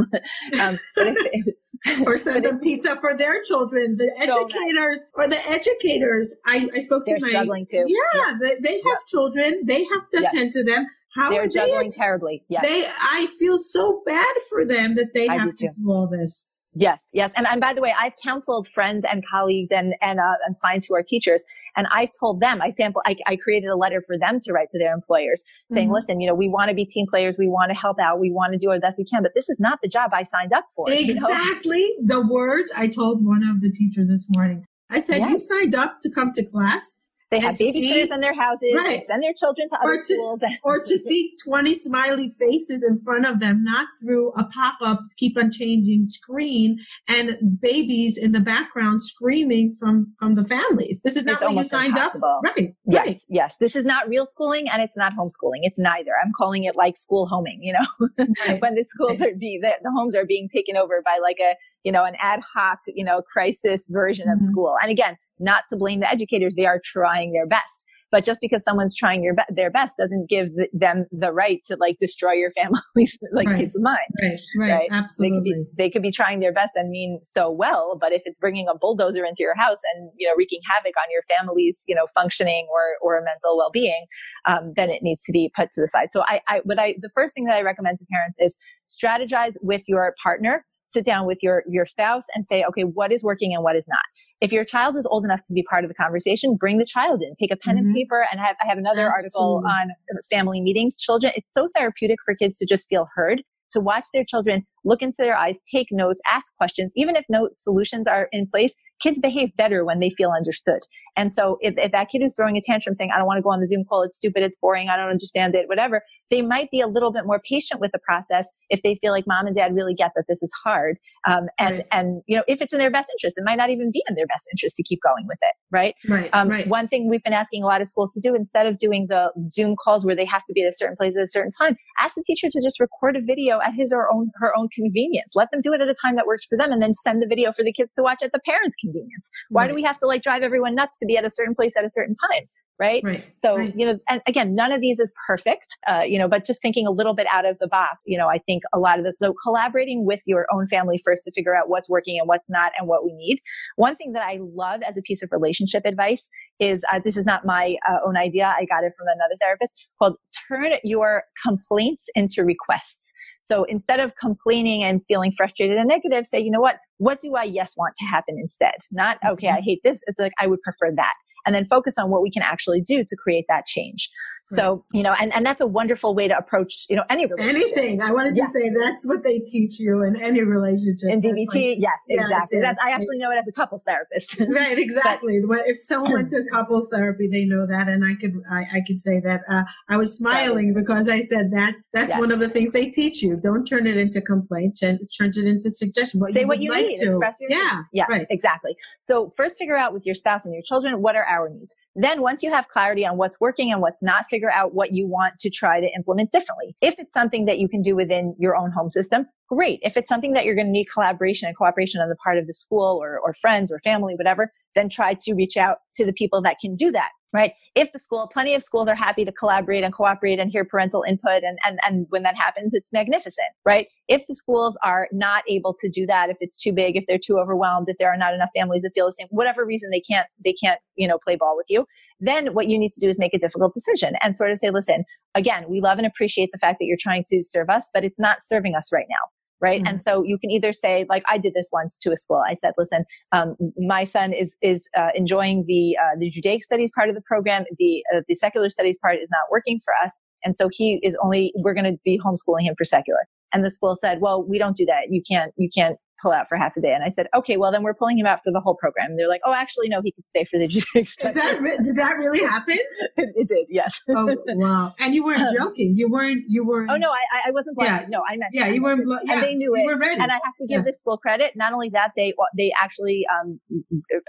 um, if, or send them pizza for their children. The educators or the educators. I, I spoke to They're my struggling too. Yeah, yeah. They, they, have yeah. children. They have to yes. attend to them. How they're juggling they, terribly. Yes. They, I feel so bad for them that they I have to do all this. Yes, yes. And, and by the way, I've counseled friends and colleagues and, and, uh, and clients who are teachers. And I told them, I sample, I, I created a letter for them to write to their employers saying, mm-hmm. listen, you know, we want to be team players. We want to help out. We want to do our best we can, but this is not the job I signed up for. Exactly. You know? The words I told one of the teachers this morning. I said, yes. you signed up to come to class they have babysitters see, in their houses, right. send their children to other to, schools. or to see 20 smiley faces in front of them, not through a pop-up, keep on changing screen and babies in the background screaming from, from the families. This is not it's what you signed impossible. up for. Right. Yes. Right. Yes. This is not real schooling and it's not homeschooling. It's neither. I'm calling it like school homing, you know, right. when the schools right. are being, the, the homes are being taken over by like a, you know, an ad hoc, you know, crisis version mm-hmm. of school. And again, not to blame the educators. They are trying their best. But just because someone's trying your be- their best doesn't give them the right to like destroy your family's like right. peace of mind. Right, right, right? absolutely. They could, be, they could be trying their best and mean so well, but if it's bringing a bulldozer into your house and you know wreaking havoc on your family's you know functioning or or mental well being, um, then it needs to be put to the side. So I, I what I the first thing that I recommend to parents is strategize with your partner sit down with your your spouse and say okay what is working and what is not if your child is old enough to be part of the conversation bring the child in take a pen mm-hmm. and paper and have, i have another Absolutely. article on family meetings children it's so therapeutic for kids to just feel heard to watch their children look into their eyes, take notes, ask questions. Even if no solutions are in place, kids behave better when they feel understood. And so if, if that kid is throwing a tantrum saying, I don't want to go on the Zoom call, it's stupid, it's boring, I don't understand it, whatever, they might be a little bit more patient with the process if they feel like mom and dad really get that this is hard. Um, and, right. and, you know, if it's in their best interest, it might not even be in their best interest to keep going with it. Right. Right. Um, right. One thing we've been asking a lot of schools to do instead of doing the Zoom calls where they have to be at a certain place at a certain time, ask the teacher to just record a video at his or own, her own convenience. Let them do it at a time that works for them and then send the video for the kids to watch at the parents' convenience. Why right. do we have to like drive everyone nuts to be at a certain place at a certain time? Right. right. So, right. you know, and again, none of these is perfect, uh, you know, but just thinking a little bit out of the box, you know, I think a lot of this. So collaborating with your own family first to figure out what's working and what's not and what we need. One thing that I love as a piece of relationship advice is uh, this is not my uh, own idea. I got it from another therapist called turn your complaints into requests. So instead of complaining and feeling frustrated and negative, say, you know what? What do I yes want to happen instead? Not, okay, I hate this. It's like, I would prefer that and then focus on what we can actually do to create that change. So, you know, and, and that's a wonderful way to approach, you know, any relationship. Anything. I wanted to say that's what they teach you in any relationship. In DBT, like, yes, exactly. Yes, that's, I actually know it as a couples therapist. right, exactly. but, if someone went to couples therapy, they know that. And I could, I, I could say that, uh, I was smiling because I said that that's yes. one of the things they teach you. Don't turn it into complaint, turn it into suggestion. What say you what you like to. express your yeah, needs. Yes, right. exactly. So first figure out with your spouse and your children, what are our needs? Then once you have clarity on what's working and what's not, figure out what you want to try to implement differently. If it's something that you can do within your own home system, great. If it's something that you're going to need collaboration and cooperation on the part of the school or, or friends or family, whatever, then try to reach out to the people that can do that right? If the school, plenty of schools are happy to collaborate and cooperate and hear parental input. And, and, and when that happens, it's magnificent, right? If the schools are not able to do that, if it's too big, if they're too overwhelmed, if there are not enough families that feel the same, whatever reason they can't, they can't, you know, play ball with you, then what you need to do is make a difficult decision and sort of say, listen, again, we love and appreciate the fact that you're trying to serve us, but it's not serving us right now right? Mm-hmm. And so you can either say, like I did this once to a school. I said, listen, um, my son is is uh, enjoying the uh, the Judaic studies part of the program. The uh, the secular studies part is not working for us, and so he is only we're going to be homeschooling him for secular. And the school said, well, we don't do that. You can't you can't pull out for half a day. And I said, okay, well then we're pulling him out for the whole program. And they're like, oh, actually, no, he could stay for the Is that re- did that really happen? it, it, did, yes. oh wow! And you weren't joking. You weren't. You weren't. Oh no, I I wasn't. Blind. Yeah. No, I meant. Yeah, you weren't. Bl- yeah, and they knew it. And I have to give yeah. this school credit. Not only that, they they actually um,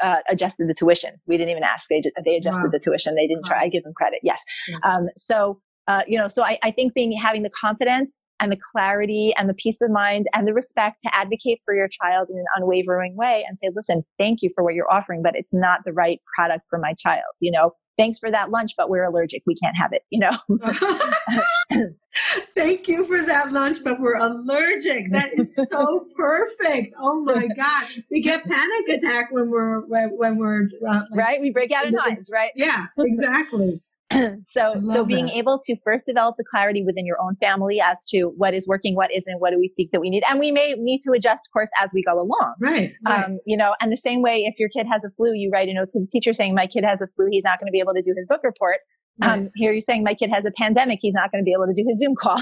uh, adjusted the tuition. We didn't even ask. They they adjusted wow. the tuition. They didn't wow. try. I give them credit. Yes. Yeah. Um, so uh, you know, so I, I think being having the confidence and the clarity and the peace of mind and the respect to advocate for your child in an unwavering way and say, listen, thank you for what you're offering, but it's not the right product for my child. You know, thanks for that lunch, but we're allergic. We can't have it, you know? Thank you for that lunch, but we're allergic. That is so perfect. Oh my God. We get panic attack when we're, when, when we're, uh, like, right? We break out in hives, right? Yeah, exactly. so so being that. able to first develop the clarity within your own family as to what is working what isn't what do we think that we need and we may need to adjust course as we go along right, right. Um, you know and the same way if your kid has a flu you write a note to the teacher saying my kid has a flu he's not going to be able to do his book report um, right. Um, here you're saying my kid has a pandemic, he's not going to be able to do his Zoom call.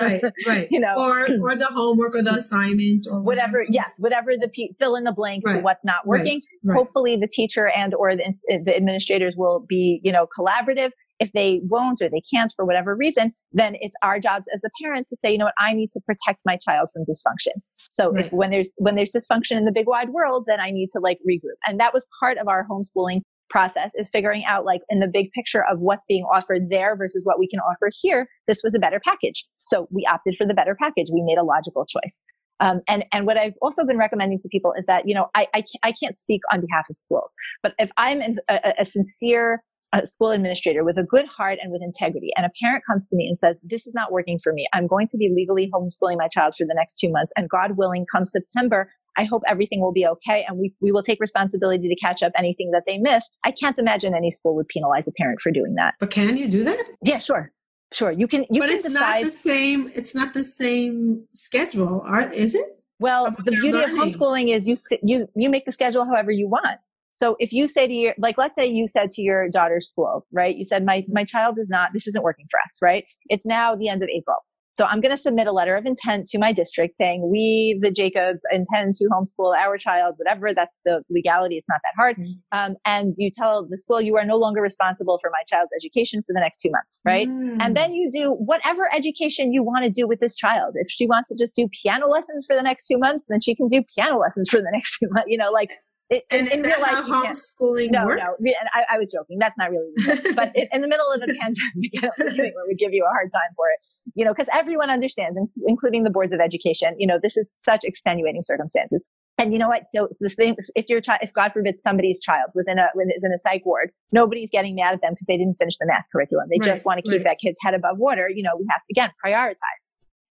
right, right. You know, or or the homework or the assignment or whatever. whatever. Yes, whatever the p- fill in the blank right. to what's not working. Right. Hopefully, the teacher and or the, the administrators will be you know collaborative if they won't or they can't for whatever reason, then it's our jobs as the parent to say, you know what, I need to protect my child from dysfunction. So right. if when there's when there's dysfunction in the big wide world, then I need to like regroup. And that was part of our homeschooling process is figuring out like in the big picture of what's being offered there versus what we can offer here this was a better package so we opted for the better package we made a logical choice um, and and what I've also been recommending to people is that you know I I can't, I can't speak on behalf of schools, but if I'm a, a sincere a school administrator with a good heart and with integrity, and a parent comes to me and says, This is not working for me. I'm going to be legally homeschooling my child for the next two months. And God willing, come September, I hope everything will be okay and we, we will take responsibility to catch up anything that they missed. I can't imagine any school would penalize a parent for doing that. But can you do that? Yeah, sure. Sure. You can, you but can it's decide. not the same, it's not the same schedule, are, is it? Well, the beauty learning. of homeschooling is you, you, you make the schedule however you want. So if you say to your, like, let's say you said to your daughter's school, right? You said, my, my child is not, this isn't working for us, right? It's now the end of April. So I'm going to submit a letter of intent to my district saying we, the Jacobs, intend to homeschool our child, whatever. That's the legality. It's not that hard. Mm. Um, and you tell the school you are no longer responsible for my child's education for the next two months, right? Mm. And then you do whatever education you want to do with this child. If she wants to just do piano lessons for the next two months, then she can do piano lessons for the next two months. You know, like it, and in, in real life, homeschooling no, works? No, and I, I, was joking. That's not really, but it, in the middle of a pandemic, I don't think anyone would give you a hard time for it. You know, because everyone understands, including the boards of education. You know, this is such extenuating circumstances. And you know what? So the thing, if your child, if God forbid somebody's child was in a is in a psych ward, nobody's getting mad at them because they didn't finish the math curriculum. They right, just want to keep right. that kid's head above water. You know, we have to again prioritize.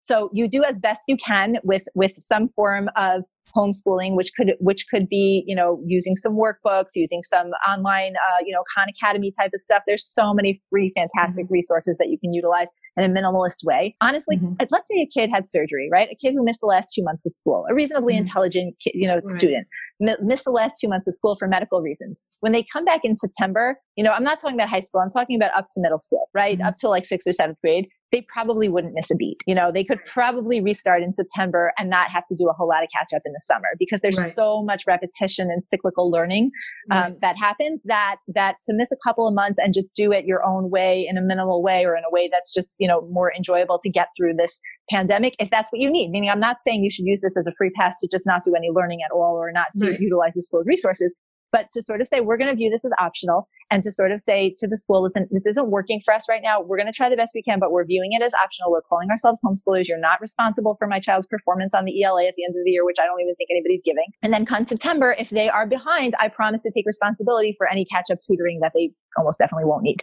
So you do as best you can with with some form of homeschooling, which could which could be you know using some workbooks, using some online uh, you know Khan Academy type of stuff. There's so many free, fantastic mm-hmm. resources that you can utilize in a minimalist way. Honestly, mm-hmm. let's say a kid had surgery, right? A kid who missed the last two months of school, a reasonably mm-hmm. intelligent kid, you know right. student, m- missed the last two months of school for medical reasons. When they come back in September, you know I'm not talking about high school. I'm talking about up to middle school, right? Mm-hmm. Up to like sixth or seventh grade they probably wouldn't miss a beat. You know, they could probably restart in September and not have to do a whole lot of catch up in the summer because there's right. so much repetition and cyclical learning um, right. that happens that that to miss a couple of months and just do it your own way in a minimal way or in a way that's just you know more enjoyable to get through this pandemic if that's what you need meaning i'm not saying you should use this as a free pass to just not do any learning at all or not to right. utilize the school resources but to sort of say, we're going to view this as optional and to sort of say to the school, listen, this isn't working for us right now. We're going to try the best we can, but we're viewing it as optional. We're calling ourselves homeschoolers. You're not responsible for my child's performance on the ELA at the end of the year, which I don't even think anybody's giving. And then come September, if they are behind, I promise to take responsibility for any catch up tutoring that they almost definitely won't need.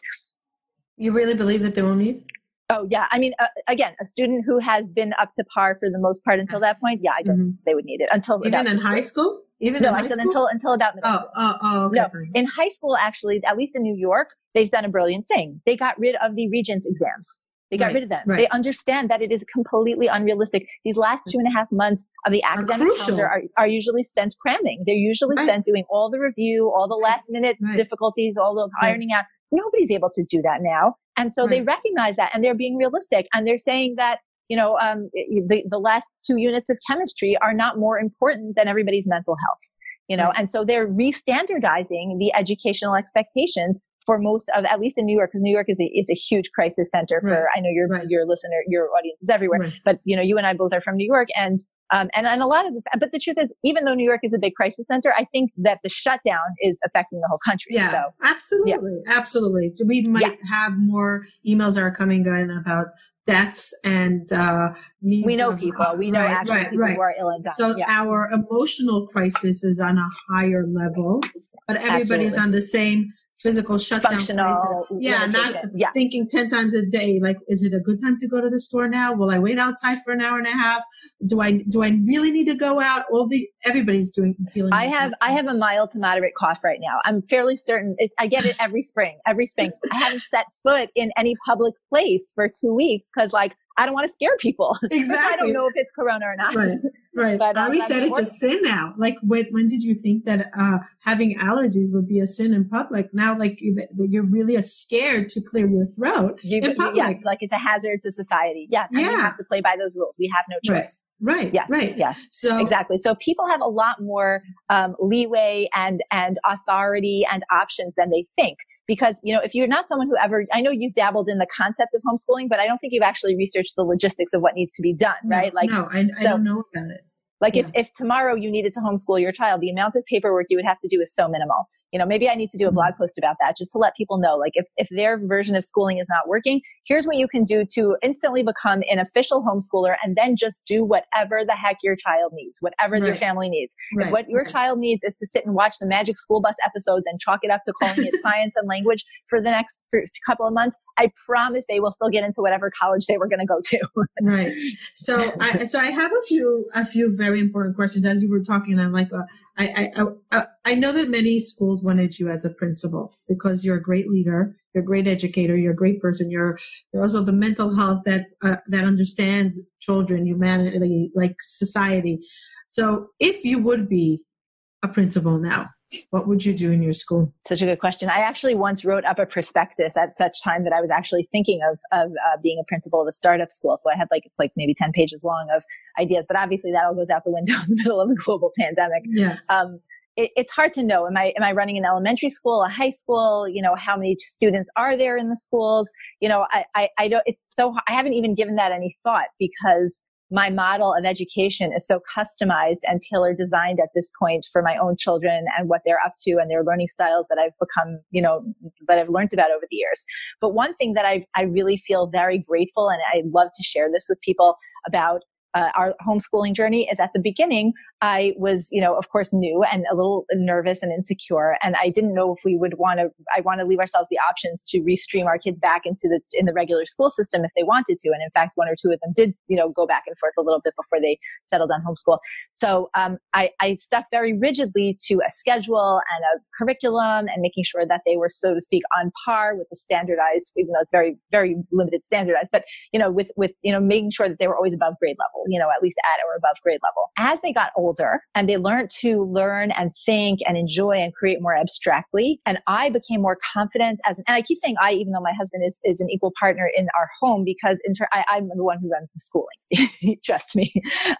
You really believe that they won't need? Oh yeah, I mean, uh, again, a student who has been up to par for the most part until that point, yeah, I don't. Mm-hmm. They would need it until even in high school. Even no, I said school? until until about middle oh, school. Oh, oh, okay. No, in high school, actually, at least in New York, they've done a brilliant thing. They got rid of the Regents exams. They got right, rid of them. Right. They understand that it is completely unrealistic. These last two and a half months of the academic are calendar are, are usually spent cramming. They're usually right. spent doing all the review, all the last minute difficulties, all the ironing out. Nobody's able to do that now. And so they recognize that and they're being realistic and they're saying that you know, um, the, the last two units of chemistry are not more important than everybody's mental health you know, right. and so they're restandardizing the educational expectations for most of, at least in New York, because New York is a, it's a huge crisis center for, right. I know your, right. your listener, your audience is everywhere, but you know, you and I both are from New York and, um, and, and a lot of, but the truth is, even though New York is a big crisis center, I think that the shutdown is affecting the whole country. Yeah, so, absolutely. Yeah. Absolutely. We might yeah. have more emails that are coming in about deaths and uh, we know of, people. Uh, we know right, actually right, people right. who are ill and dying. So yeah. our emotional crisis is on a higher level, but everybody's Absolutely. on the same physical shutdown. Functional. Yeah, not yeah. thinking 10 times a day, like, is it a good time to go to the store now? Will I wait outside for an hour and a half? Do I, do I really need to go out? All the, everybody's doing, dealing I have, I have a mild to moderate cough right now. I'm fairly certain it, I get it every spring, every spring. I haven't set foot in any public place for two weeks because like I don't want to scare people. Exactly. I don't know if it's corona or not. Right. Right. but um, Ari said it's a sin now. Like when, when did you think that uh, having allergies would be a sin in public? Now, like you're really scared to clear your throat you, in public. Yes, like it's a hazard to society. Yes. And yeah. we have to play by those rules. We have no choice. Right. Right. Yes. Right. Yes. So exactly. So people have a lot more um, leeway and and authority and options than they think because you know if you're not someone who ever i know you've dabbled in the concept of homeschooling but i don't think you've actually researched the logistics of what needs to be done right no, like no I, so, I don't know about it like yeah. if, if tomorrow you needed to homeschool your child, the amount of paperwork you would have to do is so minimal. You know, maybe I need to do a blog mm-hmm. post about that just to let people know, like if, if their version of schooling is not working, here's what you can do to instantly become an official homeschooler and then just do whatever the heck your child needs, whatever right. your family needs. Right. If what your right. child needs is to sit and watch the Magic School Bus episodes and chalk it up to calling it science and language for the next couple of months, I promise they will still get into whatever college they were going to go to. right. So, I, so I have a few a few very important questions as you were talking. I'm like, uh, I, I, I I know that many schools wanted you as a principal because you're a great leader, you're a great educator, you're a great person. You're you're also the mental health that uh, that understands children, humanity, like society. So, if you would be a principal now, what would you do in your school? Such a good question. I actually once wrote up a prospectus at such time that I was actually thinking of, of uh, being a principal of a startup school. So I had like, it's like maybe 10 pages long of ideas, but obviously that all goes out the window in the middle of a global pandemic. Yeah. Um, it, it's hard to know. Am I, am I running an elementary school, a high school? You know, how many students are there in the schools? You know, I, I, I don't, it's so, I haven't even given that any thought because my model of education is so customized and tailor designed at this point for my own children and what they're up to and their learning styles that I've become, you know, that I've learned about over the years. But one thing that I I really feel very grateful and I love to share this with people about uh, our homeschooling journey is at the beginning, I was, you know, of course, new and a little nervous and insecure, and I didn't know if we would want to. I want to leave ourselves the options to restream our kids back into the in the regular school system if they wanted to, and in fact, one or two of them did, you know, go back and forth a little bit before they settled on homeschool. So um, I, I stuck very rigidly to a schedule and a curriculum, and making sure that they were, so to speak, on par with the standardized, even though it's very very limited standardized, but you know, with with you know, making sure that they were always above grade level, you know, at least at or above grade level. As they got older and they learned to learn and think and enjoy and create more abstractly. And I became more confident as, an, and I keep saying I, even though my husband is, is an equal partner in our home because in ter- I, I'm the one who runs the schooling. Trust me.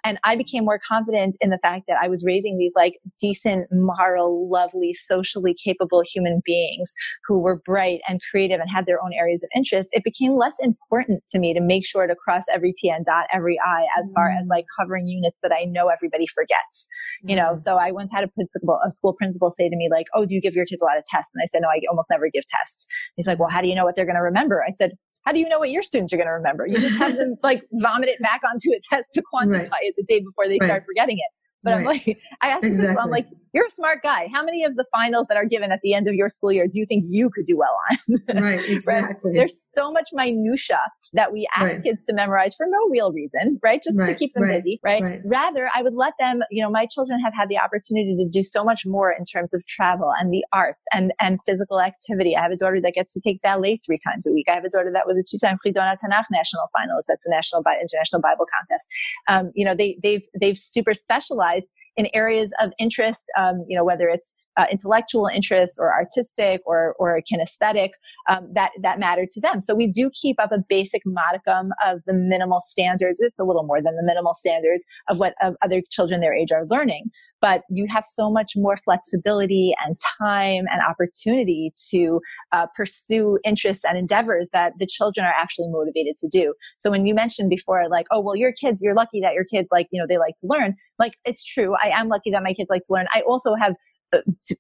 And I became more confident in the fact that I was raising these like decent, moral, lovely, socially capable human beings who were bright and creative and had their own areas of interest. It became less important to me to make sure to cross every T and dot every I as mm. far as like covering units that I know everybody forgets you know. Mm-hmm. So I once had a principal, a school principal say to me like, "Oh, do you give your kids a lot of tests?" And I said, "No, I almost never give tests." He's like, "Well, how do you know what they're going to remember?" I said, how do you know what your students are going to remember? You just have them like vomit it back onto a test to quantify right. it the day before they right. start forgetting it. But right. I'm like, I asked exactly. I'm like, you're a smart guy. How many of the finals that are given at the end of your school year do you think you could do well on? right, exactly. right? There's so much minutia that we ask right. kids to memorize for no real reason, right? Just right. to keep them busy, right? Rather, I would let them, you know, my children have had the opportunity to do so much more in terms of travel and the arts and, and physical activity. I have a daughter that gets to take ballet three times a week. I have a daughter that was a two-time Chidon HaTanakh national finalist. That's the national international Bible contest. Um, you know, they, they've, they've super specialized in areas of interest, um, you know, whether it's uh, intellectual interest or artistic or, or kinesthetic um, that, that matter to them. So we do keep up a basic modicum of the minimal standards. It's a little more than the minimal standards of what of other children their age are learning. But you have so much more flexibility and time and opportunity to uh, pursue interests and endeavors that the children are actually motivated to do. So when you mentioned before, like, oh, well, your kids, you're lucky that your kids like, you know, they like to learn. Like, it's true. I am lucky that my kids like to learn. I also have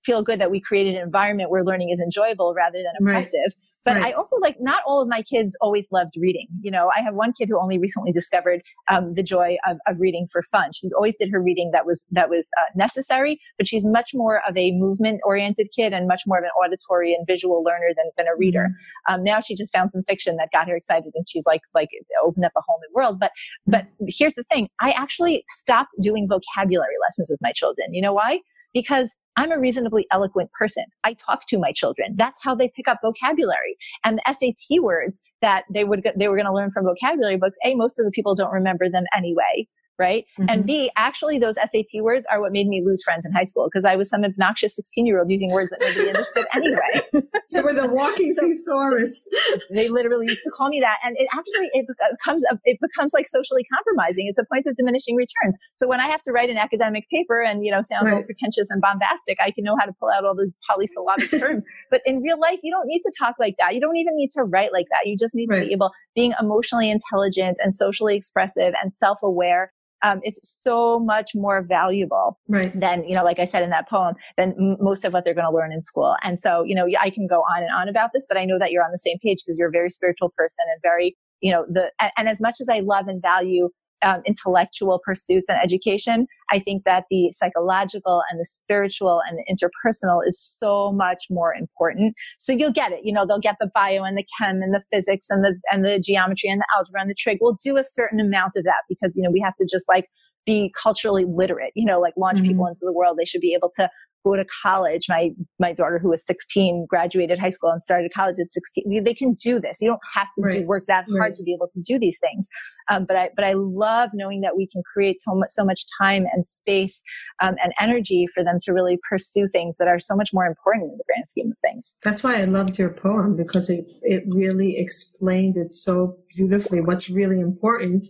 feel good that we created an environment where learning is enjoyable rather than oppressive. Right. But right. I also like not all of my kids always loved reading. You know, I have one kid who only recently discovered um, the joy of, of, reading for fun. She always did her reading that was that was uh, necessary, but she's much more of a movement oriented kid and much more of an auditory and visual learner than, than a reader. Mm-hmm. Um, now she just found some fiction that got her excited, and she's like like opened up a whole new world. But but here's the thing: I actually stopped doing vocabulary lessons with my children. You know why? Because I'm a reasonably eloquent person. I talk to my children. That's how they pick up vocabulary. And the SAT words that they would they were going to learn from vocabulary books. A, most of the people don't remember them anyway right? Mm-hmm. And B, actually, those SAT words are what made me lose friends in high school because I was some obnoxious 16 year old using words that nobody understood anyway. you were the walking thesaurus. they literally used to call me that. And it actually, it becomes, it becomes like socially compromising. It's a point of diminishing returns. So when I have to write an academic paper and, you know, sound right. pretentious and bombastic, I can know how to pull out all those polysyllabic terms. But in real life, you don't need to talk like that. You don't even need to write like that. You just need right. to be able, being emotionally intelligent and socially expressive and self-aware um, it's so much more valuable right. than, you know, like I said in that poem, than m- most of what they're going to learn in school. And so, you know, I can go on and on about this, but I know that you're on the same page because you're a very spiritual person and very, you know, the, and, and as much as I love and value um, intellectual pursuits and education, I think that the psychological and the spiritual and the interpersonal is so much more important. So you'll get it. You know, they'll get the bio and the chem and the physics and the and the geometry and the algebra and the trig. We'll do a certain amount of that because you know we have to just like be culturally literate. You know, like launch mm-hmm. people into the world. They should be able to go to college. My my daughter, who was 16, graduated high school and started college at 16. They can do this. You don't have to right. do work that hard right. to be able to do these things. Um, but I but I love knowing that we can create so much so much time and space um, and energy for them to really pursue things that are so much more important in the grand scheme of things. That's why I loved your poem because it it really explained it so beautifully. What's really important.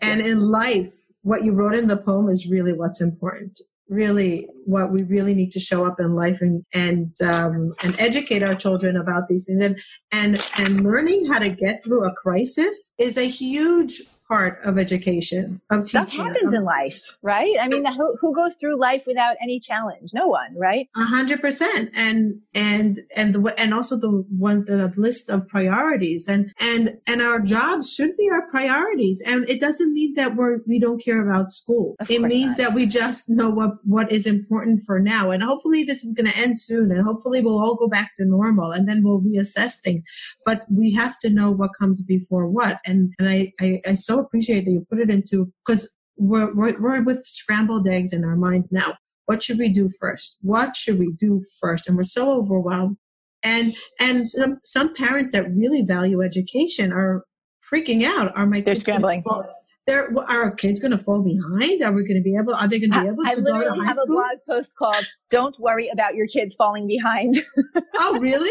And in life, what you wrote in the poem is really what's important really what we really need to show up in life and and um, and educate our children about these things. And and and learning how to get through a crisis is a huge part of education of teaching. stuff teaching. happens in life right? I mean who, who goes through life without any challenge? No one right? A hundred percent. And and and the and also the one the list of priorities. And and and our jobs should be our priorities. And it doesn't mean that we're we don't care about school. Of it means not. that we just know what what is important for now. And hopefully this is going to end soon and hopefully we'll all go back to normal and then we'll reassess things. But we have to know what comes before what. And and i i, I so appreciate that you put it into because we're, we're we're with scrambled eggs in our mind now. What should we do first? What should we do first? And we're so overwhelmed. And and some some parents that really value education are freaking out. Are my They're scrambling. they're well, are our kids going to fall behind? Are we going to be able are they going to be able I to go to high school? I literally have a blog post called "Don't worry about your kids falling behind." oh really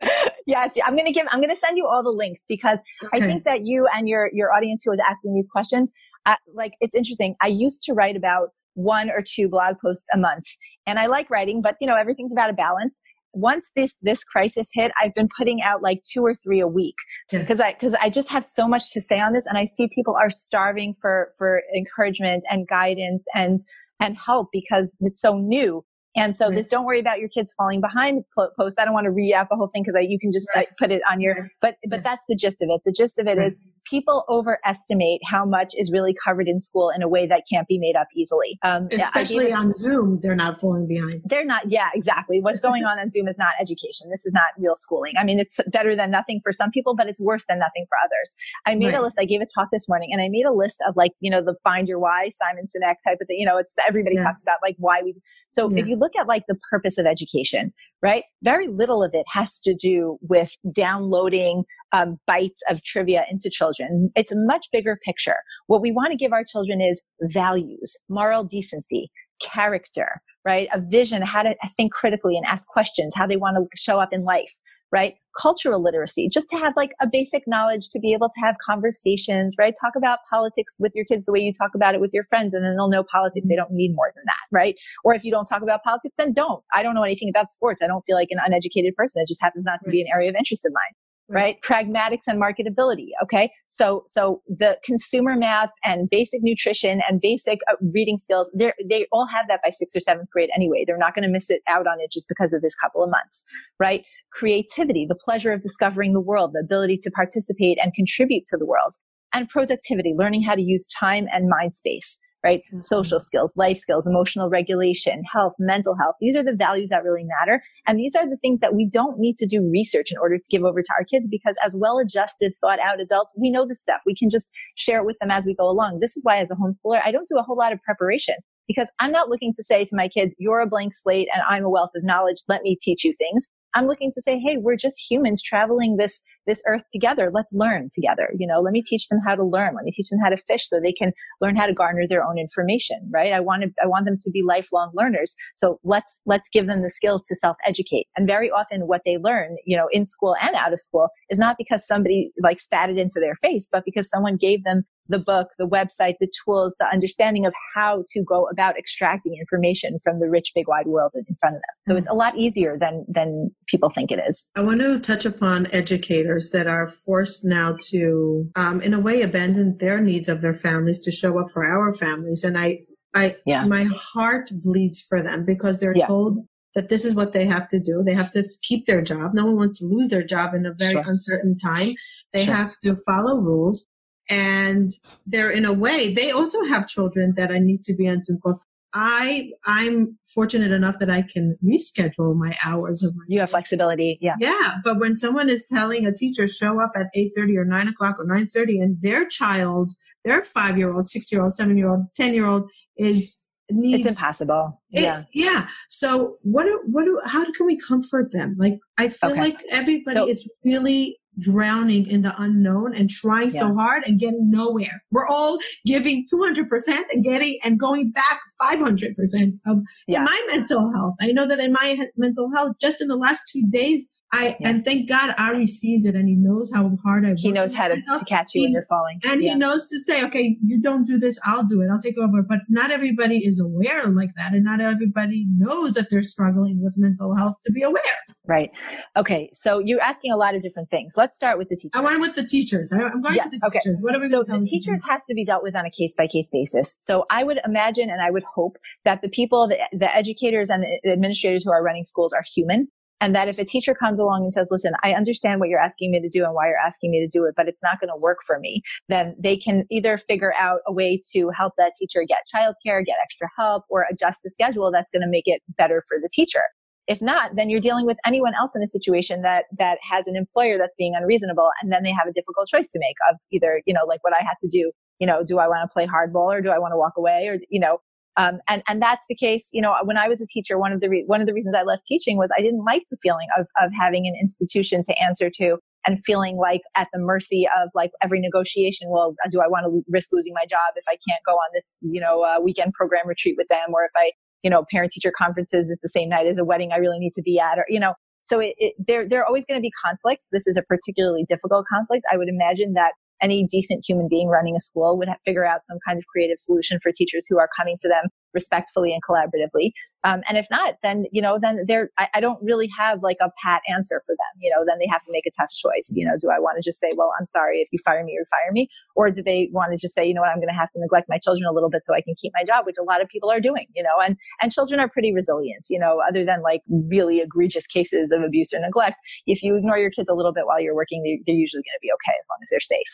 yes, I'm going to give. I'm going to send you all the links because I think that you and your your audience who is asking these questions, uh, like it's interesting. I used to write about one or two blog posts a month, and I like writing, but you know everything's about a balance. Once this this crisis hit, I've been putting out like two or three a week Yeah. because I because I just have so much to say on this, and I see people are starving for for encouragement and guidance and and help because it's so new. And so Right. this "Don't worry about your kids falling behind" po- post. I don't want to read out the whole thing because you can just Right. uh, put it on your. But but that's the gist of it. The gist of it is. People overestimate how much is really covered in school in a way that can't be made up easily. Um, especially on zoom they're not falling behind they're not. Yeah, exactly. What's going on on Zoom is not education. This is not real schooling. I mean, it's better than nothing for some people, but it's worse than nothing for others. I made a list. I gave a talk this morning, and I made a list of like you know the find your why Simon Sinek type of thing. You know, it's everybody Yeah. talks about like why we. So Yeah. if you look at like the purpose of education, right? Very little of it has to do with downloading um, bites of trivia into children. It's a much bigger picture. What we want to give our children is values, moral decency, character, right? A vision, how to think critically and ask questions, how they want to show up in life, right? Cultural literacy, just to have like a basic knowledge to be able to have conversations, right? Talk about politics with your kids the way you talk about it with your friends, and then they'll know politics. They don't need more than that, right? Or if you don't talk about politics, then don't. I don't know anything about sports. I don't feel like an uneducated person. It just happens not to be an area of interest of mine right? Pragmatics and marketability okay? So so the consumer math and basic nutrition and basic uh, reading skills they they all have that by sixth or seventh grade anyway. They're not going to miss it out on it just because of this couple of months right? Creativity the pleasure of discovering the world the ability to participate and contribute to the world and productivity learning how to use time and mind space right Mhm. social skills life skills emotional regulation health mental health these are the values that really matter and these are the things that we don't need to do research in order to give over to our kids because as well adjusted, thought out adults, we know this stuff. We can just share it with them as we go along. This is why as a homeschooler, I don't do a whole lot of preparation because I'm not looking to say to my kids, you're a blank slate and I'm a wealth of knowledge. Let me teach you things. I'm looking to say, hey, we're just humans traveling this, this earth together. Let's learn together. You know, let me teach them how to learn. Let me teach them how to fish so they can learn how to garner their own information, right? I want to, I want them to be lifelong learners. So let's, let's give them the skills to self-educate. And very often what they learn, you know, in school and out of school is not because somebody like spat it into their face, but because someone gave them the book, the website, the tools, the understanding of how to go about extracting information from the rich, big, wide world in front of them. So it's a lot easier than, than people think it is. I want to touch upon educators that are forced now to, um, in a way, abandon their needs of their families to show up for our families. And I, I, Yeah. my heart bleeds for them because they're Yeah. told that this is what they have to do. They have to keep their job. No one wants to lose their job in a very Sure. uncertain time. They Sure. have to follow rules. And they're in a way, they also have children that I need to be on Zoom calls. I I'm fortunate enough that I can reschedule my hours of my You have flexibility. Yeah. yeah, but when someone is telling a teacher show up at eight thirty or nine o'clock or nine thirty, and their child, their five year old, six year old, seven year old, ten year old is needs It's impossible. it- yeah. yeah. So what? Do, what? Do, how can we comfort them? Like I feel Okay. like everybody So- is really drowning in the unknown and trying so hard and getting nowhere. We're all giving two hundred percent and getting and going back five hundred percent of Yeah. my mental health. I know that in my mental health, just in the last two days, I yeah. and thank God Ari sees it and he knows how hard I. He knows how to, to catch you he, when you're falling, and yeah. he knows to say, "Okay, you don't do this, I'll do it. I'll take over." But not everybody is aware like that, and not everybody knows that they're struggling with mental health to be aware. Right. Okay. So you're asking a lot of different things. Let's start with the teachers. I went with the teachers. I, am going to the teachers. Okay. What are we so the teachers has to be dealt with on a case by case basis. So I would imagine and I would hope that the people, the, the educators and the administrators who are running schools are human and that if a teacher comes along and says, listen, I understand what you're asking me to do and why you're asking me to do it, but it's not going to work for me, then they can either figure out a way to help that teacher get childcare, get extra help, or adjust the schedule that's going to make it better for the teacher. If not, then you're dealing with anyone else in a situation that that has an employer that's being unreasonable, and then they have a difficult choice to make of either, you know, like what I had to do. You know, do I want to play hardball or do I want to walk away? Or you know, um, and and that's the case. You know, when I was a teacher, one of the re- one of the reasons I left teaching was I didn't like the feeling of of having an institution to answer to and feeling like at the mercy of like every negotiation. Well, do I want to risk losing my job if I can't go on this you know uh, weekend program retreat with them, or if I you know parent teacher conferences is the same night as a wedding I really need to be at, or you know. So it, it, there, there are always going to be conflicts. This is a particularly difficult conflict. I would imagine that any decent human being running a school would figure out some kind of creative solution for teachers who are coming to them respectfully and collaboratively. Um, and if not, then, you know, then they're, I, I, don't really have like a pat answer for them. You know, then they have to make a tough choice. You know, do I want to just say, well, I'm sorry if you fire me or fire me? Or do they want to just say, you know what, I'm going to have to neglect my children a little bit so I can keep my job, which a lot of people are doing, you know, and, and children are pretty resilient, you know, other than like really egregious cases of abuse or neglect. If you ignore your kids a little bit while you're working, they're, they're usually going to be okay as long as they're safe.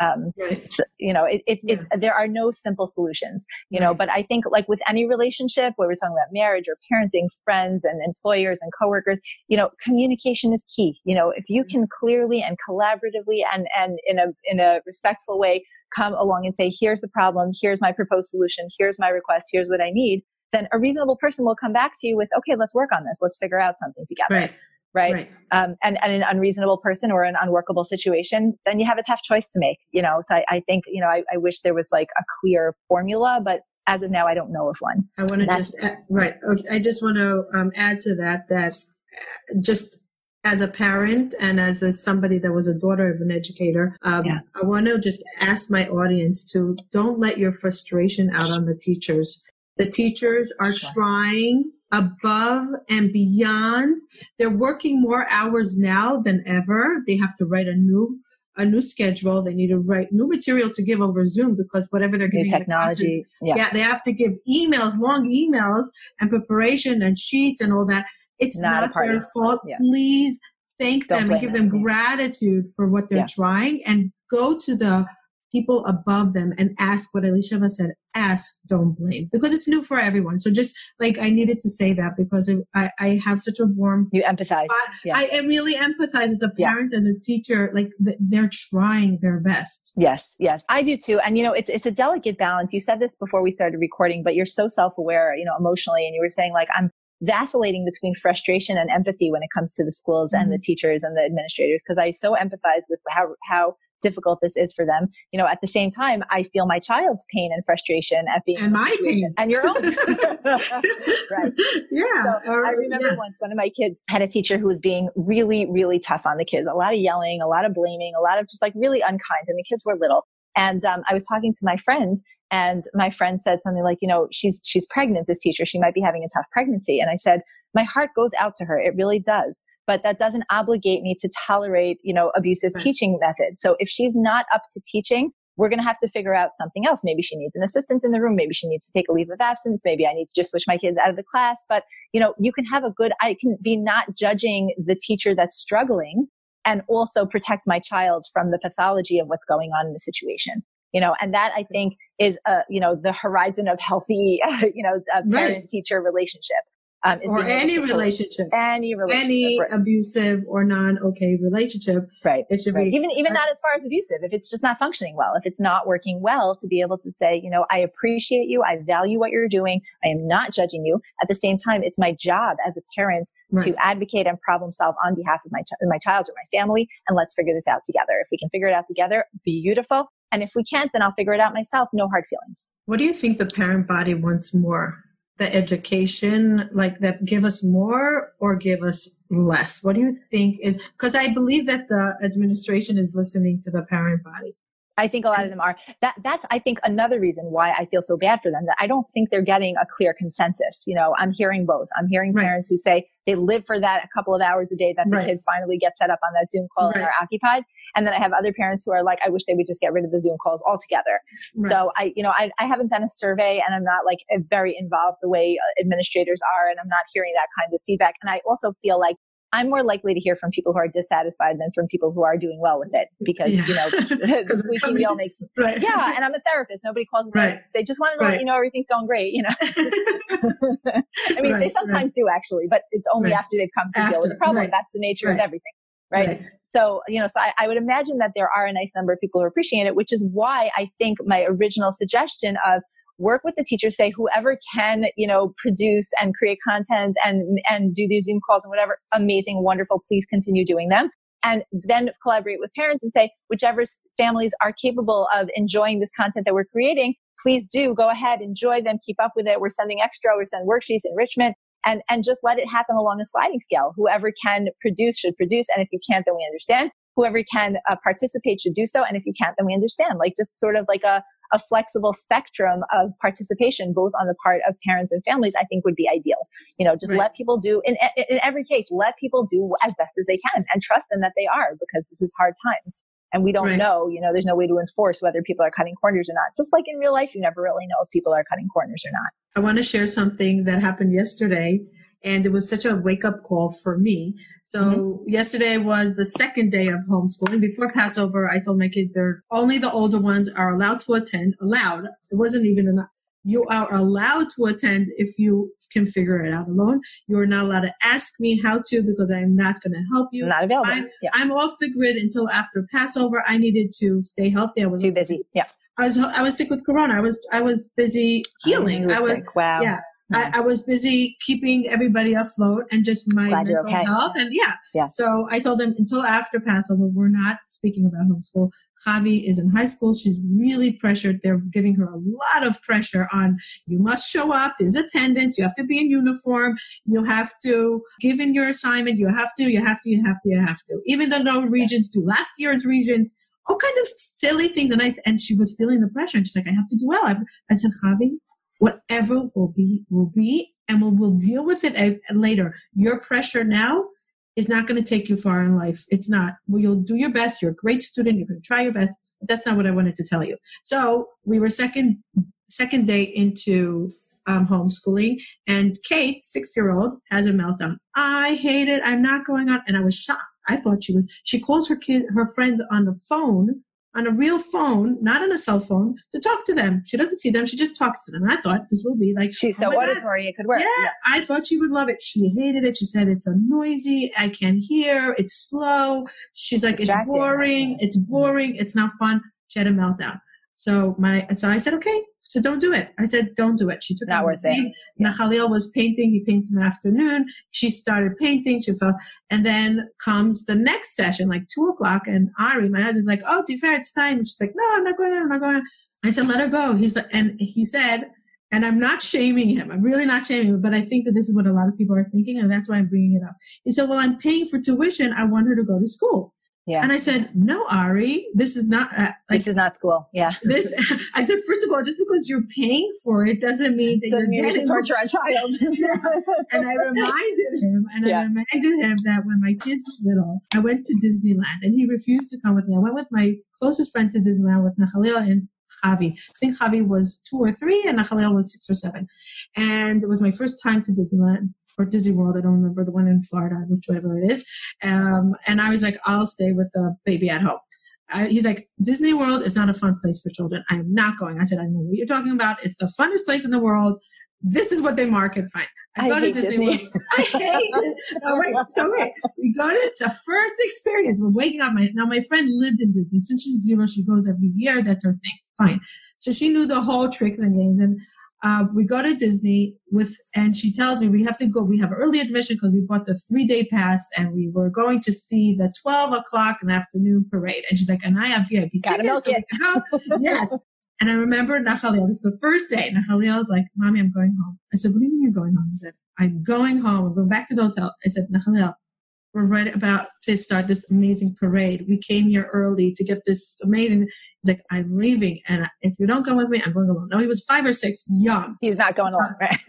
Um, right. so, you know, it, it, yes. it's, there are no simple solutions, you right. know, but I think like with any relationship, whether we're talking about marriage or parenting, friends and employers and coworkers, you know, communication is key. You know, if you can clearly and collaboratively and, and in a, in a respectful way come along and say, here's the problem, here's my proposed solution, here's my request, here's what I need, then a reasonable person will come back to you with, okay, let's work on this. Let's figure out something together. Right right? right. Um, and, and an unreasonable person or an unworkable situation, then you have a tough choice to make, you know? So I, I think, you know, I, I wish there was like a clear formula, but as of now, I don't know of one. I want to just, add, right. Okay, I just want to um, add to that, that uh, just as a parent and as a, somebody that was a daughter of an educator, um, yeah. I want to just ask my audience to don't let your frustration out on the teachers. The teachers are trying above and beyond. They're working more hours now than ever. They have to write a new a new schedule. They need to write new material to give over Zoom because whatever they're giving new technology, classes, yeah. yeah, they have to give emails, long emails, and preparation and sheets and all that. It's not, not their fault. Yeah. Please thank Don't them and give them, them gratitude for what they're yeah. trying and go to the people above them and ask what Alicia said ask don't blame because it's new for everyone so just like i needed to say that because I, I have such a warm you empathize yeah. I, I, really empathize as a parent yeah. as a teacher like they're trying their best yes yes i do too and you know it's it's a delicate balance you said this before we started recording but you're so self-aware you know emotionally and you were saying like i'm vacillating between frustration and empathy when it comes to the schools mm-hmm. and the mm-hmm. teachers and the administrators because I so empathize with how how difficult this is for them. You know, at the same time, I feel my child's pain and frustration at being and my pain and your own. right. Yeah. So or, I remember yeah. once one of my kids had a teacher who was being really, really tough on the kids. A lot of yelling, a lot of blaming, a lot of just like really unkind. And the kids were little. And um, I was talking to my friend, and my friend said something like, "You know, she's she's pregnant. This teacher, she might be having a tough pregnancy." And I said, "My heart goes out to her. It really does." But that doesn't obligate me to tolerate, you know, abusive right. teaching methods. So if she's not up to teaching, we're going to have to figure out something else. Maybe she needs an assistant in the room. Maybe she needs to take a leave of absence. Maybe I need to just switch my kids out of the class. But, you know, you can have a good, I can be not judging the teacher that's struggling and also protect my child from the pathology of what's going on in the situation. You know, and that I think is, uh, you know, the horizon of healthy, you know, parent teacher relationship. Um, or any relationship, any relationship, any right. abusive or non-okay relationship. Right. It should right. be even even not as far as abusive. If it's just not functioning well, if it's not working well, to be able to say, you know, I appreciate you, I value what you're doing, I am not judging you. At the same time, it's my job as a parent right. to advocate and problem solve on behalf of my ch- my child or my family, and let's figure this out together. If we can figure it out together, beautiful. And if we can't, then I'll figure it out myself. No hard feelings. What do you think the parent body wants more? The education like that give us more or give us less what do you think is because i believe that the administration is listening to the parent body I think a lot of them are. That that's I think another reason why I feel so bad for them. That I don't think they're getting a clear consensus. You know, I'm hearing both. I'm hearing right. parents who say they live for that a couple of hours a day that the right. kids finally get set up on that Zoom call right. and are occupied. And then I have other parents who are like, I wish they would just get rid of the Zoom calls altogether. So I, you know, I, I haven't done a survey and I'm not like very involved the way uh, administrators are, and I'm not hearing that kind of feedback. And I also feel like I'm more likely to hear from people who are dissatisfied than from people who are doing well with it because, yeah. you know, the squeaky wheel makes, right. yeah. And I'm a therapist. Nobody calls me right. to say, just want to know, right. you know, everything's going great, you know. I mean, right. they sometimes do actually, but it's only after they've come to after, deal with the problem. That's the nature of everything. Right? So, you know, so I, I would imagine that there are a nice number of people who appreciate it, which is why I think my original suggestion of work with the teacher, say whoever can, you know, produce and create content and, and do these Zoom calls and whatever, amazing, wonderful, please continue doing them. And then collaborate with parents and say, whichever families are capable of enjoying this content that we're creating, please do go ahead, enjoy them, keep up with it. We're sending extra, we're sending worksheets, enrichment, and, and just let it happen along a sliding scale. Whoever can produce should produce. And if you can't, then we understand. Whoever can uh, participate should do so. And if you can't, then we understand. Like just sort of like a, a flexible spectrum of participation, both on the part of parents and families, I think would be ideal. You know, just right. let people do in, in every case, let people do as best as they can and trust them that they are because this is hard times. And we don't right. know, you know, there's no way to enforce whether people are cutting corners or not. Just like in real life, you never really know if people are cutting corners or not. I want to share something that happened yesterday and it was such a wake up call for me. So mm-hmm. yesterday was the second day of homeschooling. Before Passover, I told my kids they're only the older ones are allowed to attend. Allowed. It wasn't even enough. You are allowed to attend if you can figure it out alone. You are not allowed to ask me how to because I'm not going to help you. not available. I'm, yeah. I'm, off the grid until after Passover. I needed to stay healthy. I was too busy. Yeah. I was I was sick with corona. I was I was busy healing. I was sick. wow. Yeah. Mm-hmm. I, I, was busy keeping everybody afloat and just my Glad mental okay. health. And yeah. yeah. So I told them until after Passover, we're not speaking about homeschool. Javi is in high school. She's really pressured. They're giving her a lot of pressure on you must show up. There's attendance. You have to be in uniform. You have to give in your assignment. You have to, you have to, you have to, you have to. Even though no Regents do last year's Regents, all kinds of silly things. And I, and she was feeling the pressure and she's like, I have to do well. I, I said, Javi, whatever will be will be and we'll, we'll deal with it eh, later your pressure now is not going to take you far in life. It's not. Well, you'll do your best. You're a great student. You're going to try your best. But that's not what i wanted to tell you. So we were second second day into um, homeschooling and kate six year old has a meltdown. I hate it. I'm not going on and i was shocked. I thought she was she calls her kid her friend on the phone on a real phone, not on a cell phone, to talk to them. She doesn't see them; she just talks to them. I thought this will be like she's oh so auditory; God. it could work. Yeah, yeah, I thought she would love it. She hated it. She said it's a noisy. I can't hear. It's slow. She's like, it's boring. It's boring. It's not fun. She had a meltdown. So my, so I said, okay, so don't do it. I said, don't do it. She took not worth it. Yeah. Was painting. He paints in the afternoon. She started painting. She felt, and then comes the next session, like two o'clock. And Ari, my husband's like, oh, Tifer, it's time. she's like, no, I'm not going. I'm not going. I said, let her go. He's like, and he said, and I'm not shaming him. I'm really not shaming him, but I think that this is what a lot of people are thinking, and that's why I'm bringing it up. He said, well, I'm paying for tuition. I want her to go to school. Yeah. And I said, no, Ari, this is not, uh, like, this is not school. Yeah. This, I said, first of all, just because you're paying for it doesn't mean that doesn't you're mean getting torture a child. and I reminded him, and yeah. I reminded him that when my kids were little, I went to Disneyland and he refused to come with me. I went with my closest friend to Disneyland with Nachaliel and Javi. I think Javi was two or three and Nachaliel was six or seven. And it was my first time to Disneyland or Disney World. I don't remember the one in Florida, whichever it is. Um, and I was like, I'll stay with the baby at home. I, he's like, Disney World is not a fun place for children. I am not going. I said, I know what you're talking about. It's the funnest place in the world. This is what they market. Fine. I, I go to Disney, Disney. World. I hate it. Oh, wait. So wait, we go to, it's a first experience. We're waking up. My, now my friend lived in Disney. Since she's zero, she goes every year. That's her thing. Fine. So she knew the whole tricks and games. And uh, we go to Disney with, and she tells me we have to go. We have early admission because we bought the three day pass, and we were going to see the twelve o'clock in the afternoon parade. And she's like, "And I have VIP Gotta tickets." Yes. And I remember Nachaliel, this is the first day. Nachaliel was like, Mommy, I'm going home. I said, What do you mean you're going home? He said, I'm going home. I'm going back to the hotel. I said, Nachaliel, we're right about to start this amazing parade. We came here early to get this amazing. He's like, I'm leaving. And if you don't come with me, I'm going alone. No, he was five or six, young. He's not going alone, right?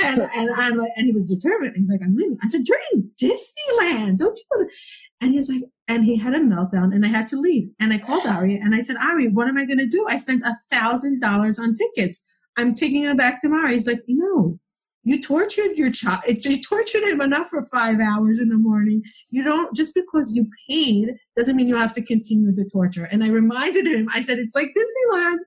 and, and I'm like, and he was determined. He's like, I'm leaving. I said, you're in Disneyland. Don't you want to? And he's like, and he had a meltdown and I had to leave. And I called Ari and I said, Ari, what am I going to do? I spent a thousand dollars on tickets. I'm taking him back tomorrow. He's like, no, you tortured your child. You tortured him enough for five hours in the morning. You don't, just because you paid doesn't mean you have to continue the torture. And I reminded him, I said, it's like Disneyland.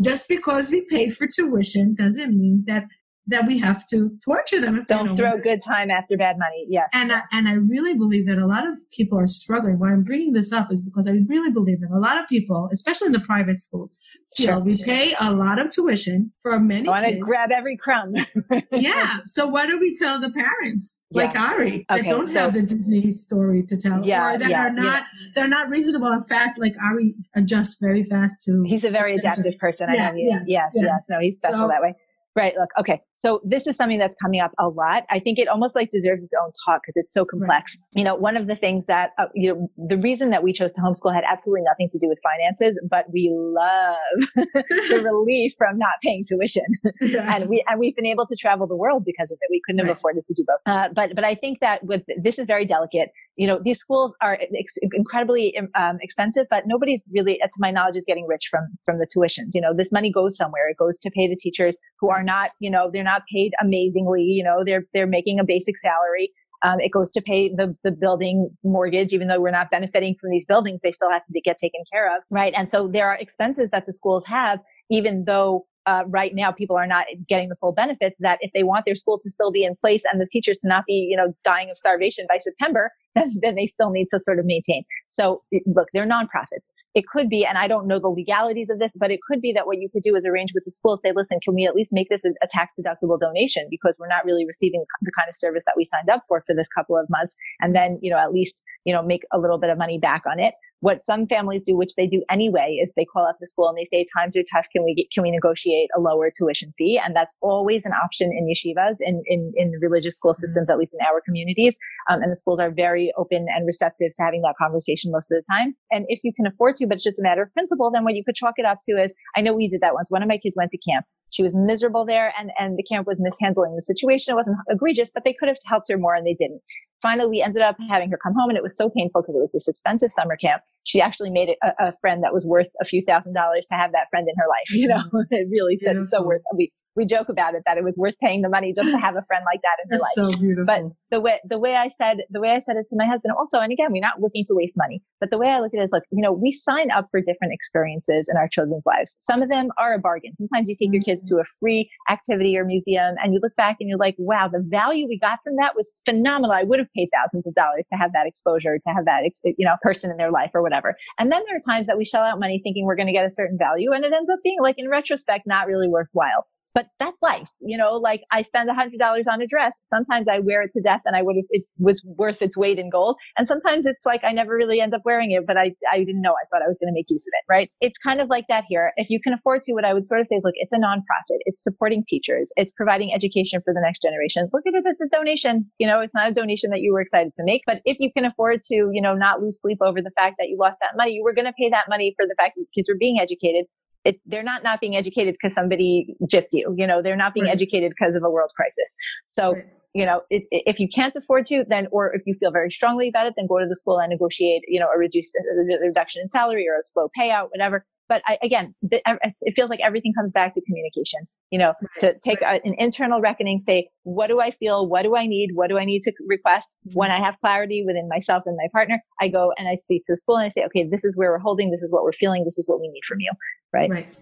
Just because we paid for tuition doesn't mean that that we have to torture them. If don't, don't throw good time after bad money. Yes. And I, and I really believe that a lot of people are struggling. Why I'm bringing this up is because I really believe that a lot of people, especially in the private schools, feel sure. we pay a lot of tuition for many. I want to grab every crumb. yeah. So what do we tell the parents yeah. like Ari that okay, don't so, have the Disney story to tell, yeah, or that yeah, are not yeah. they're not reasonable and fast? Like Ari adjusts very fast to. He's a very adaptive person. I know. He yes, yes, yes. No, he's special so, that way. Right. Look, okay. So this is something that's coming up a lot. I think it almost like deserves its own talk because it's so complex. Right. You know, one of the things that, uh, you know, the reason that we chose to homeschool had absolutely nothing to do with finances, but we love the relief from not paying tuition. Yeah. And we, and we've been able to travel the world because of it. We couldn't have right. afforded to do both. Uh, but, but I think that with, this is very delicate you know, these schools are ex- incredibly um, expensive, but nobody's really, to my knowledge, is getting rich from from the tuitions. You know, this money goes somewhere. It goes to pay the teachers who are not, you know, they're not paid amazingly. You know, they're they're making a basic salary. Um, it goes to pay the the building mortgage, even though we're not benefiting from these buildings, they still have to get taken care of, right? And so there are expenses that the schools have, even though uh, right now people are not getting the full benefits that if they want their school to still be in place and the teachers to not be you know dying of starvation by september then, they still need to sort of maintain. So look they're nonprofits. It could be and i don't know the legalities of this but it could be that what you could do is arrange with the school say listen can we at least make this a tax deductible donation? Because we're not really receiving the kind of service that we signed up for for this couple of months. And then you know at least you know make a little bit of money back on it what some families do, which they do anyway, is they call up the school and they say, times are tough. Can we get, can we negotiate a lower tuition fee? And that's always an option in yeshivas, in, in, in religious school mm-hmm. systems, at least in our communities. Um, and the schools are very open and receptive to having that conversation most of the time. And if you can afford to, but it's just a matter of principle, then what you could chalk it up to is, I know we did that once. One of my kids went to camp. She was miserable there and, and the camp was mishandling the situation. It wasn't egregious, but they could have helped her more and they didn't finally we ended up having her come home and it was so painful because it was this expensive summer camp she actually made it a, a, friend that was worth a few thousand dollars to have that friend in her life you know mm-hmm. it really said it's so worth we we joke about it that it was worth paying the money just to have a friend like that in That's life. So beautiful. But the way the way I said the way I said it to my husband also, and again, we're not looking to waste money, but the way I look at it is like, you know, we sign up for different experiences in our children's lives. Some of them are a bargain. Sometimes you take your kids to mm-hmm. a free activity or museum and you look back and you're like, wow, the value we got from that was phenomenal. I would have paid thousands of dollars to have that exposure, to have that, you know, person in their life or whatever. And then there are times that we shell out money thinking we're going to get a certain value and it ends up being like in retrospect, not really worthwhile but that's life. You know, like I spend a hundred dollars on a dress. Sometimes I wear it to death and I would have, it was worth its weight in gold. And sometimes it's like I never really end up wearing it, but I, I didn't know. I thought I was going to make use of it, right? It's kind of like that here. If you can afford to, what I would sort of say is, look, it's a nonprofit. It's supporting teachers. It's providing education for the next generation. Look at it as a donation. You know, it's not a donation that you were excited to make, but if you can afford to, you know, not lose sleep over the fact that you lost that money, you were going to pay that money for the fact that kids were being educated it, they're not not being educated because somebody gypped you. You know, they're not being right. educated because of a world crisis. So, right. you know, it, if you can't afford to, then, or if you feel very strongly about it, then go to the school and negotiate, you know, a reduced a reduction in salary or a slow payout, whatever. But I, again, it feels like everything comes back to communication, you know, right. to take a, an internal reckoning, say, what do I feel? What do I need? What do I need to request? Mm-hmm. When I have clarity within myself and my partner, I go and I speak to the school and I say, okay, this is where we're holding. This is what we're feeling. This is what we need from you. Right. Right.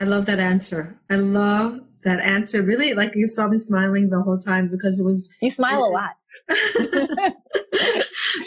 I love that answer. I love that answer. Really, like you saw me smiling the whole time because it was. You smile a lot.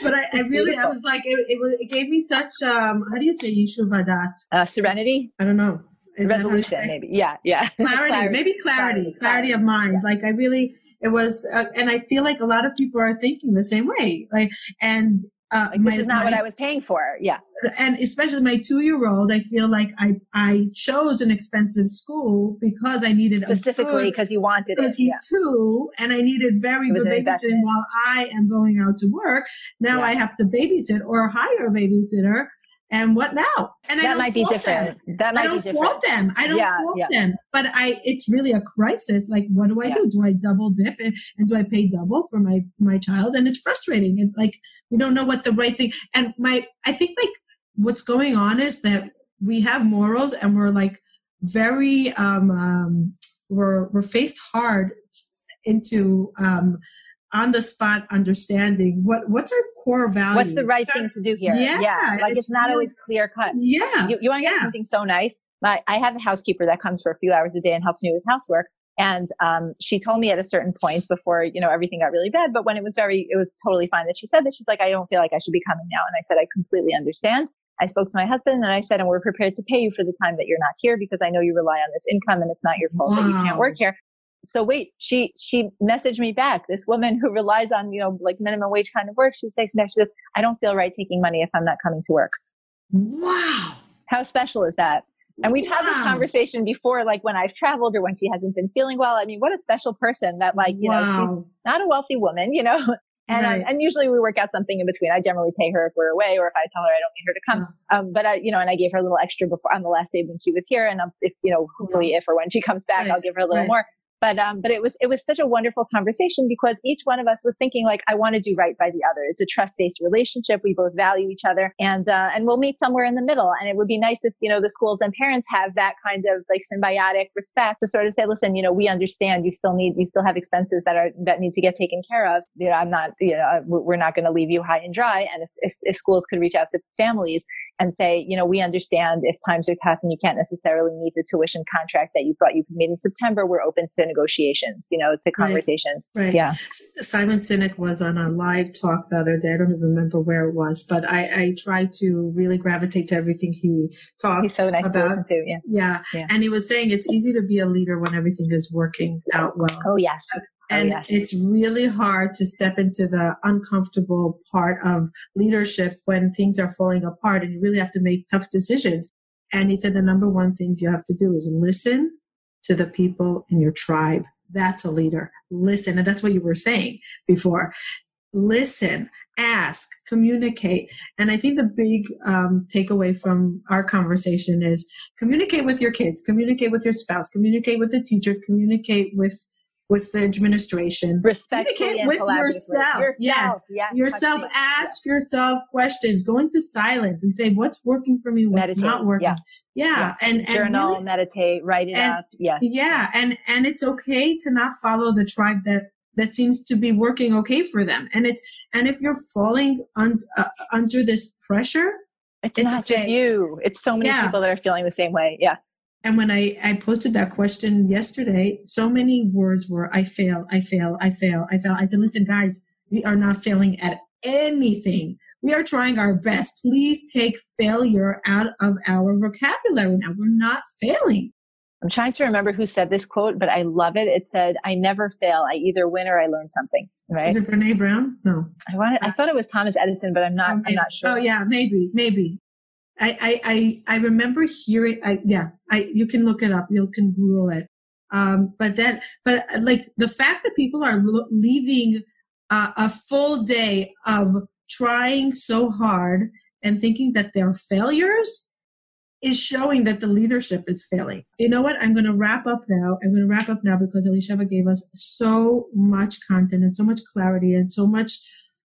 but I, I really, beautiful. I was like, it, it, was, it gave me such, um, how do you say yishuvadat? Uh, serenity? I don't know. Is Resolution, maybe. Yeah, yeah. Clarity, clarity. maybe clarity, clarity, clarity of mind. Yeah. Like I really, it was, uh, and I feel like a lot of people are thinking the same way. Like, and uh, like, my, this is not my, what I was paying for. Yeah. And especially my two year old, I feel like I, I chose an expensive school because I needed specifically because you wanted because he's yeah. two and I needed very good babysitting while I am going out to work. Now yeah. I have to babysit or hire a babysitter and what now? And that might be different. Them. That might I don't be fault them. I don't yeah, fault yeah. them. But I, it's really a crisis. Like, what do I yeah. do? Do I double dip and, and, do I pay double for my my child? And it's frustrating. And like, we don't know what the right thing. And my, I think like what's going on is that we have morals and we're like very, um, um we're we're faced hard into um on the spot understanding what what's our core value what's the right thing to do here yeah, yeah. like it's, it's not really, always clear cut yeah you, you want to get yeah. something so nice I, I have a housekeeper that comes for a few hours a day and helps me with housework and um, she told me at a certain point before you know everything got really bad but when it was very it was totally fine that she said that she's like i don't feel like i should be coming now and i said i completely understand I spoke to my husband and I said, and we're prepared to pay you for the time that you're not here because I know you rely on this income and it's not your fault wow. that you can't work here so wait, she she messaged me back. This woman who relies on you know like minimum wage kind of work. She texts me back. She says, "I don't feel right taking money if I'm not coming to work." Wow, how special is that? And we've wow. had this conversation before, like when I've traveled or when she hasn't been feeling well. I mean, what a special person that like you wow. know she's not a wealthy woman, you know. And, right. um, and usually we work out something in between. I generally pay her if we're away or if I tell her I don't need her to come. Yeah. Um, but I, you know, and I gave her a little extra before on the last day when she was here. And um, if, you know, hopefully if or when she comes back, right. I'll give her a little right. more but um, but it was it was such a wonderful conversation because each one of us was thinking like I want to do right by the other. It's a trust based relationship. We both value each other, and uh, and we'll meet somewhere in the middle. And it would be nice if you know the schools and parents have that kind of like symbiotic respect to sort of say, listen, you know, we understand you still need you still have expenses that are that need to get taken care of. You know, I'm not you know we're not going to leave you high and dry. And if, if, if schools could reach out to families and say, you know, we understand if times are tough and you can't necessarily meet the tuition contract that you thought you could meet in September, we're open to negotiations, you know, to conversations. Right. right. Yeah. Simon Sinek was on a live talk the other day. I don't even remember where it was, but I, I try to really gravitate to everything he talks He's so nice about. to listen to. Yeah. yeah. yeah. And he was saying it's easy to be a leader when everything is working out well. Oh, yes. Uh, Oh, and oh, yes. it's really hard to step into the uncomfortable part of leadership when things are falling apart and you really have to make tough decisions. And he said the number one thing you have to do is listen to the people in your tribe. That's a leader. Listen. And that's what you were saying before. Listen, ask, communicate. And I think the big um, takeaway from our conversation is communicate with your kids, communicate with your spouse, communicate with the teachers, communicate with with the administration. Respectfully with yourself. yourself. Yes. yes. Yourself. Ask yourself questions. Go into silence and say, what's working for me? What's meditate. not working? Yeah. Yeah. Yes. And, and, journal, really, meditate, write it and, up. Yes. Yeah. And, and it's okay to not follow the tribe that, that seems to be working okay for them. And it's, and if you're falling un, uh, under this pressure, it's, it's not okay. just you. It's so many yeah. people that are feeling the same way. Yeah. And when I, I posted that question yesterday, so many words were, I fail, I fail, I fail, I fail. I said, listen, guys, we are not failing at anything. We are trying our best. Please take failure out of our vocabulary now. We're not failing. I'm trying to remember who said this quote, but I love it. It said, I never fail. I either win or I learn something. Right. Is it Brene Brown? No. I wanted, I thought it was Thomas Edison, but I'm not, oh, I'm not sure. Oh yeah, maybe, maybe. I, I, I, remember hearing, I, yeah, I, you can look it up. You can Google it. Um, but that, but like the fact that people are lo- leaving uh, a full day of trying so hard and thinking that they're failures is showing that the leadership is failing. You know what? I'm going to wrap up now. I'm going to wrap up now because Elisheva gave us so much content and so much clarity and so much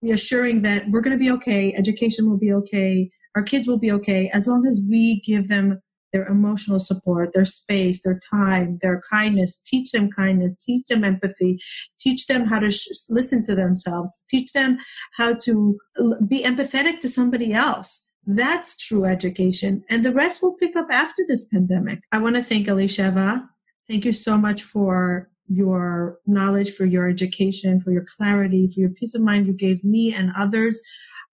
reassuring that we're going to be okay. Education will be okay our kids will be okay as long as we give them their emotional support, their space, their time, their kindness, teach them kindness, teach them empathy, teach them how to sh- listen to themselves, teach them how to be empathetic to somebody else. That's true education. And the rest will pick up after this pandemic. I want to thank Elisheva. Thank you so much for your knowledge, for your education, for your clarity, for your peace of mind you gave me and others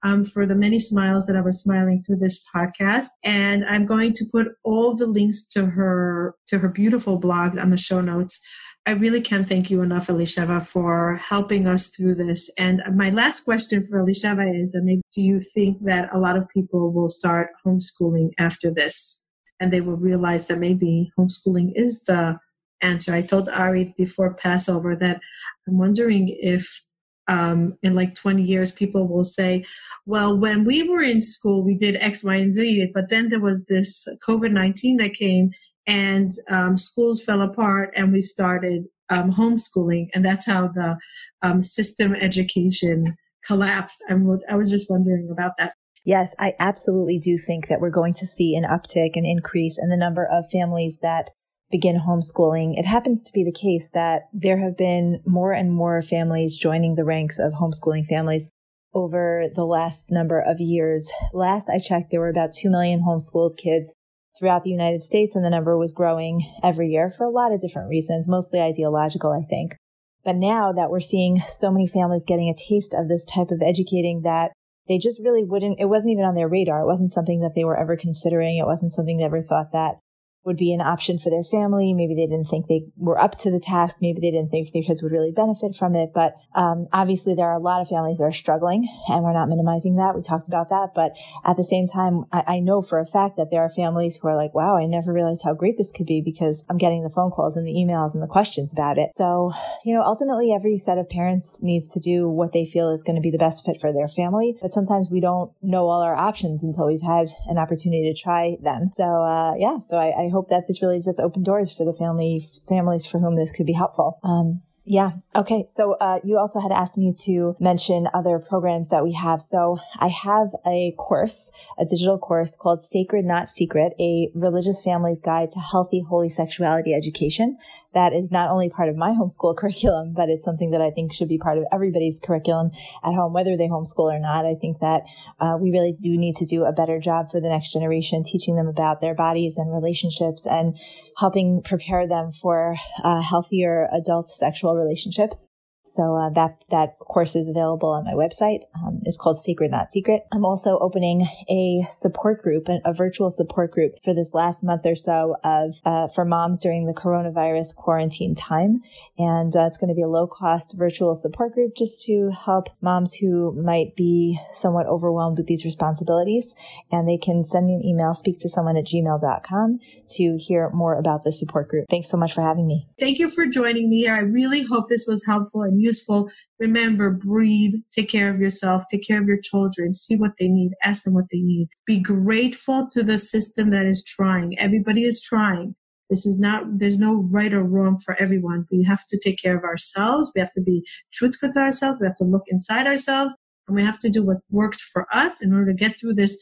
um, for the many smiles that I was smiling through this podcast. And I'm going to put all the links to her to her beautiful blog on the show notes. I really can't thank you enough, Elisheva, for helping us through this. And my last question for Elisheva is, uh, maybe do you think that a lot of people will start homeschooling after this? And they will realize that maybe homeschooling is the answer. I told Ari before Passover that I'm wondering if um, in like 20 years, people will say, well, when we were in school, we did X, Y, and Z, but then there was this COVID 19 that came and um, schools fell apart and we started um, homeschooling. And that's how the um, system education collapsed. I was just wondering about that. Yes, I absolutely do think that we're going to see an uptick, an increase in the number of families that begin homeschooling, it happens to be the case that there have been more and more families joining the ranks of homeschooling families over the last number of years. Last I checked, there were about 2 million homeschooled kids throughout the United States, and the number was growing every year for a lot of different reasons, mostly ideological, I think. But now that we're seeing so many families getting a taste of this type of educating that they just really wouldn't, it wasn't even on their radar. It wasn't something that they were ever considering. It wasn't something they ever thought that would be an option for their family. Maybe they didn't think they were up to the task. Maybe they didn't think their kids would really benefit from it. But um, obviously, there are a lot of families that are struggling, and we're not minimizing that. We talked about that. But at the same time, I, I know for a fact that there are families who are like, wow, I never realized how great this could be because I'm getting the phone calls and the emails and the questions about it. So, you know, ultimately, every set of parents needs to do what they feel is going to be the best fit for their family. But sometimes we don't know all our options until we've had an opportunity to try them. So, uh, yeah, so I, I hope that this really just opened doors for the family families for whom this could be helpful. Um, yeah. Okay. So uh, you also had asked me to mention other programs that we have. So I have a course, a digital course called Sacred Not Secret, a religious family's guide to healthy, holy sexuality education. That is not only part of my homeschool curriculum, but it's something that I think should be part of everybody's curriculum at home, whether they homeschool or not. I think that uh, we really do need to do a better job for the next generation, teaching them about their bodies and relationships and helping prepare them for uh, healthier adult sexual relationships. So uh, that that course is available on my website. Um, it's called Sacred Not Secret. I'm also opening a support group, a, a virtual support group for this last month or so of uh, for moms during the coronavirus quarantine time, and uh, it's going to be a low cost virtual support group just to help moms who might be somewhat overwhelmed with these responsibilities. And they can send me an email, speak to someone at gmail.com to hear more about the support group. Thanks so much for having me. Thank you for joining me. I really hope this was helpful useful. Remember, breathe, take care of yourself, take care of your children, see what they need, ask them what they need. Be grateful to the system that is trying. Everybody is trying. This is not, there's no right or wrong for everyone. We have to take care of ourselves. We have to be truthful to ourselves. We have to look inside ourselves and we have to do what works for us in order to get through this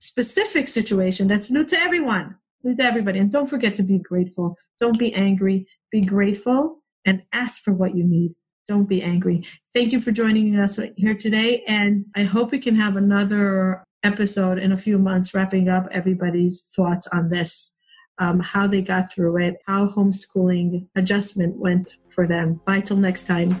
specific situation that's new to everyone, new to everybody. And don't forget to be grateful. Don't be angry. Be grateful and ask for what you need. Don't be angry. Thank you for joining us here today. And I hope we can have another episode in a few months wrapping up everybody's thoughts on this. Um, how they got through it, how homeschooling adjustment went for them. Bye till next time.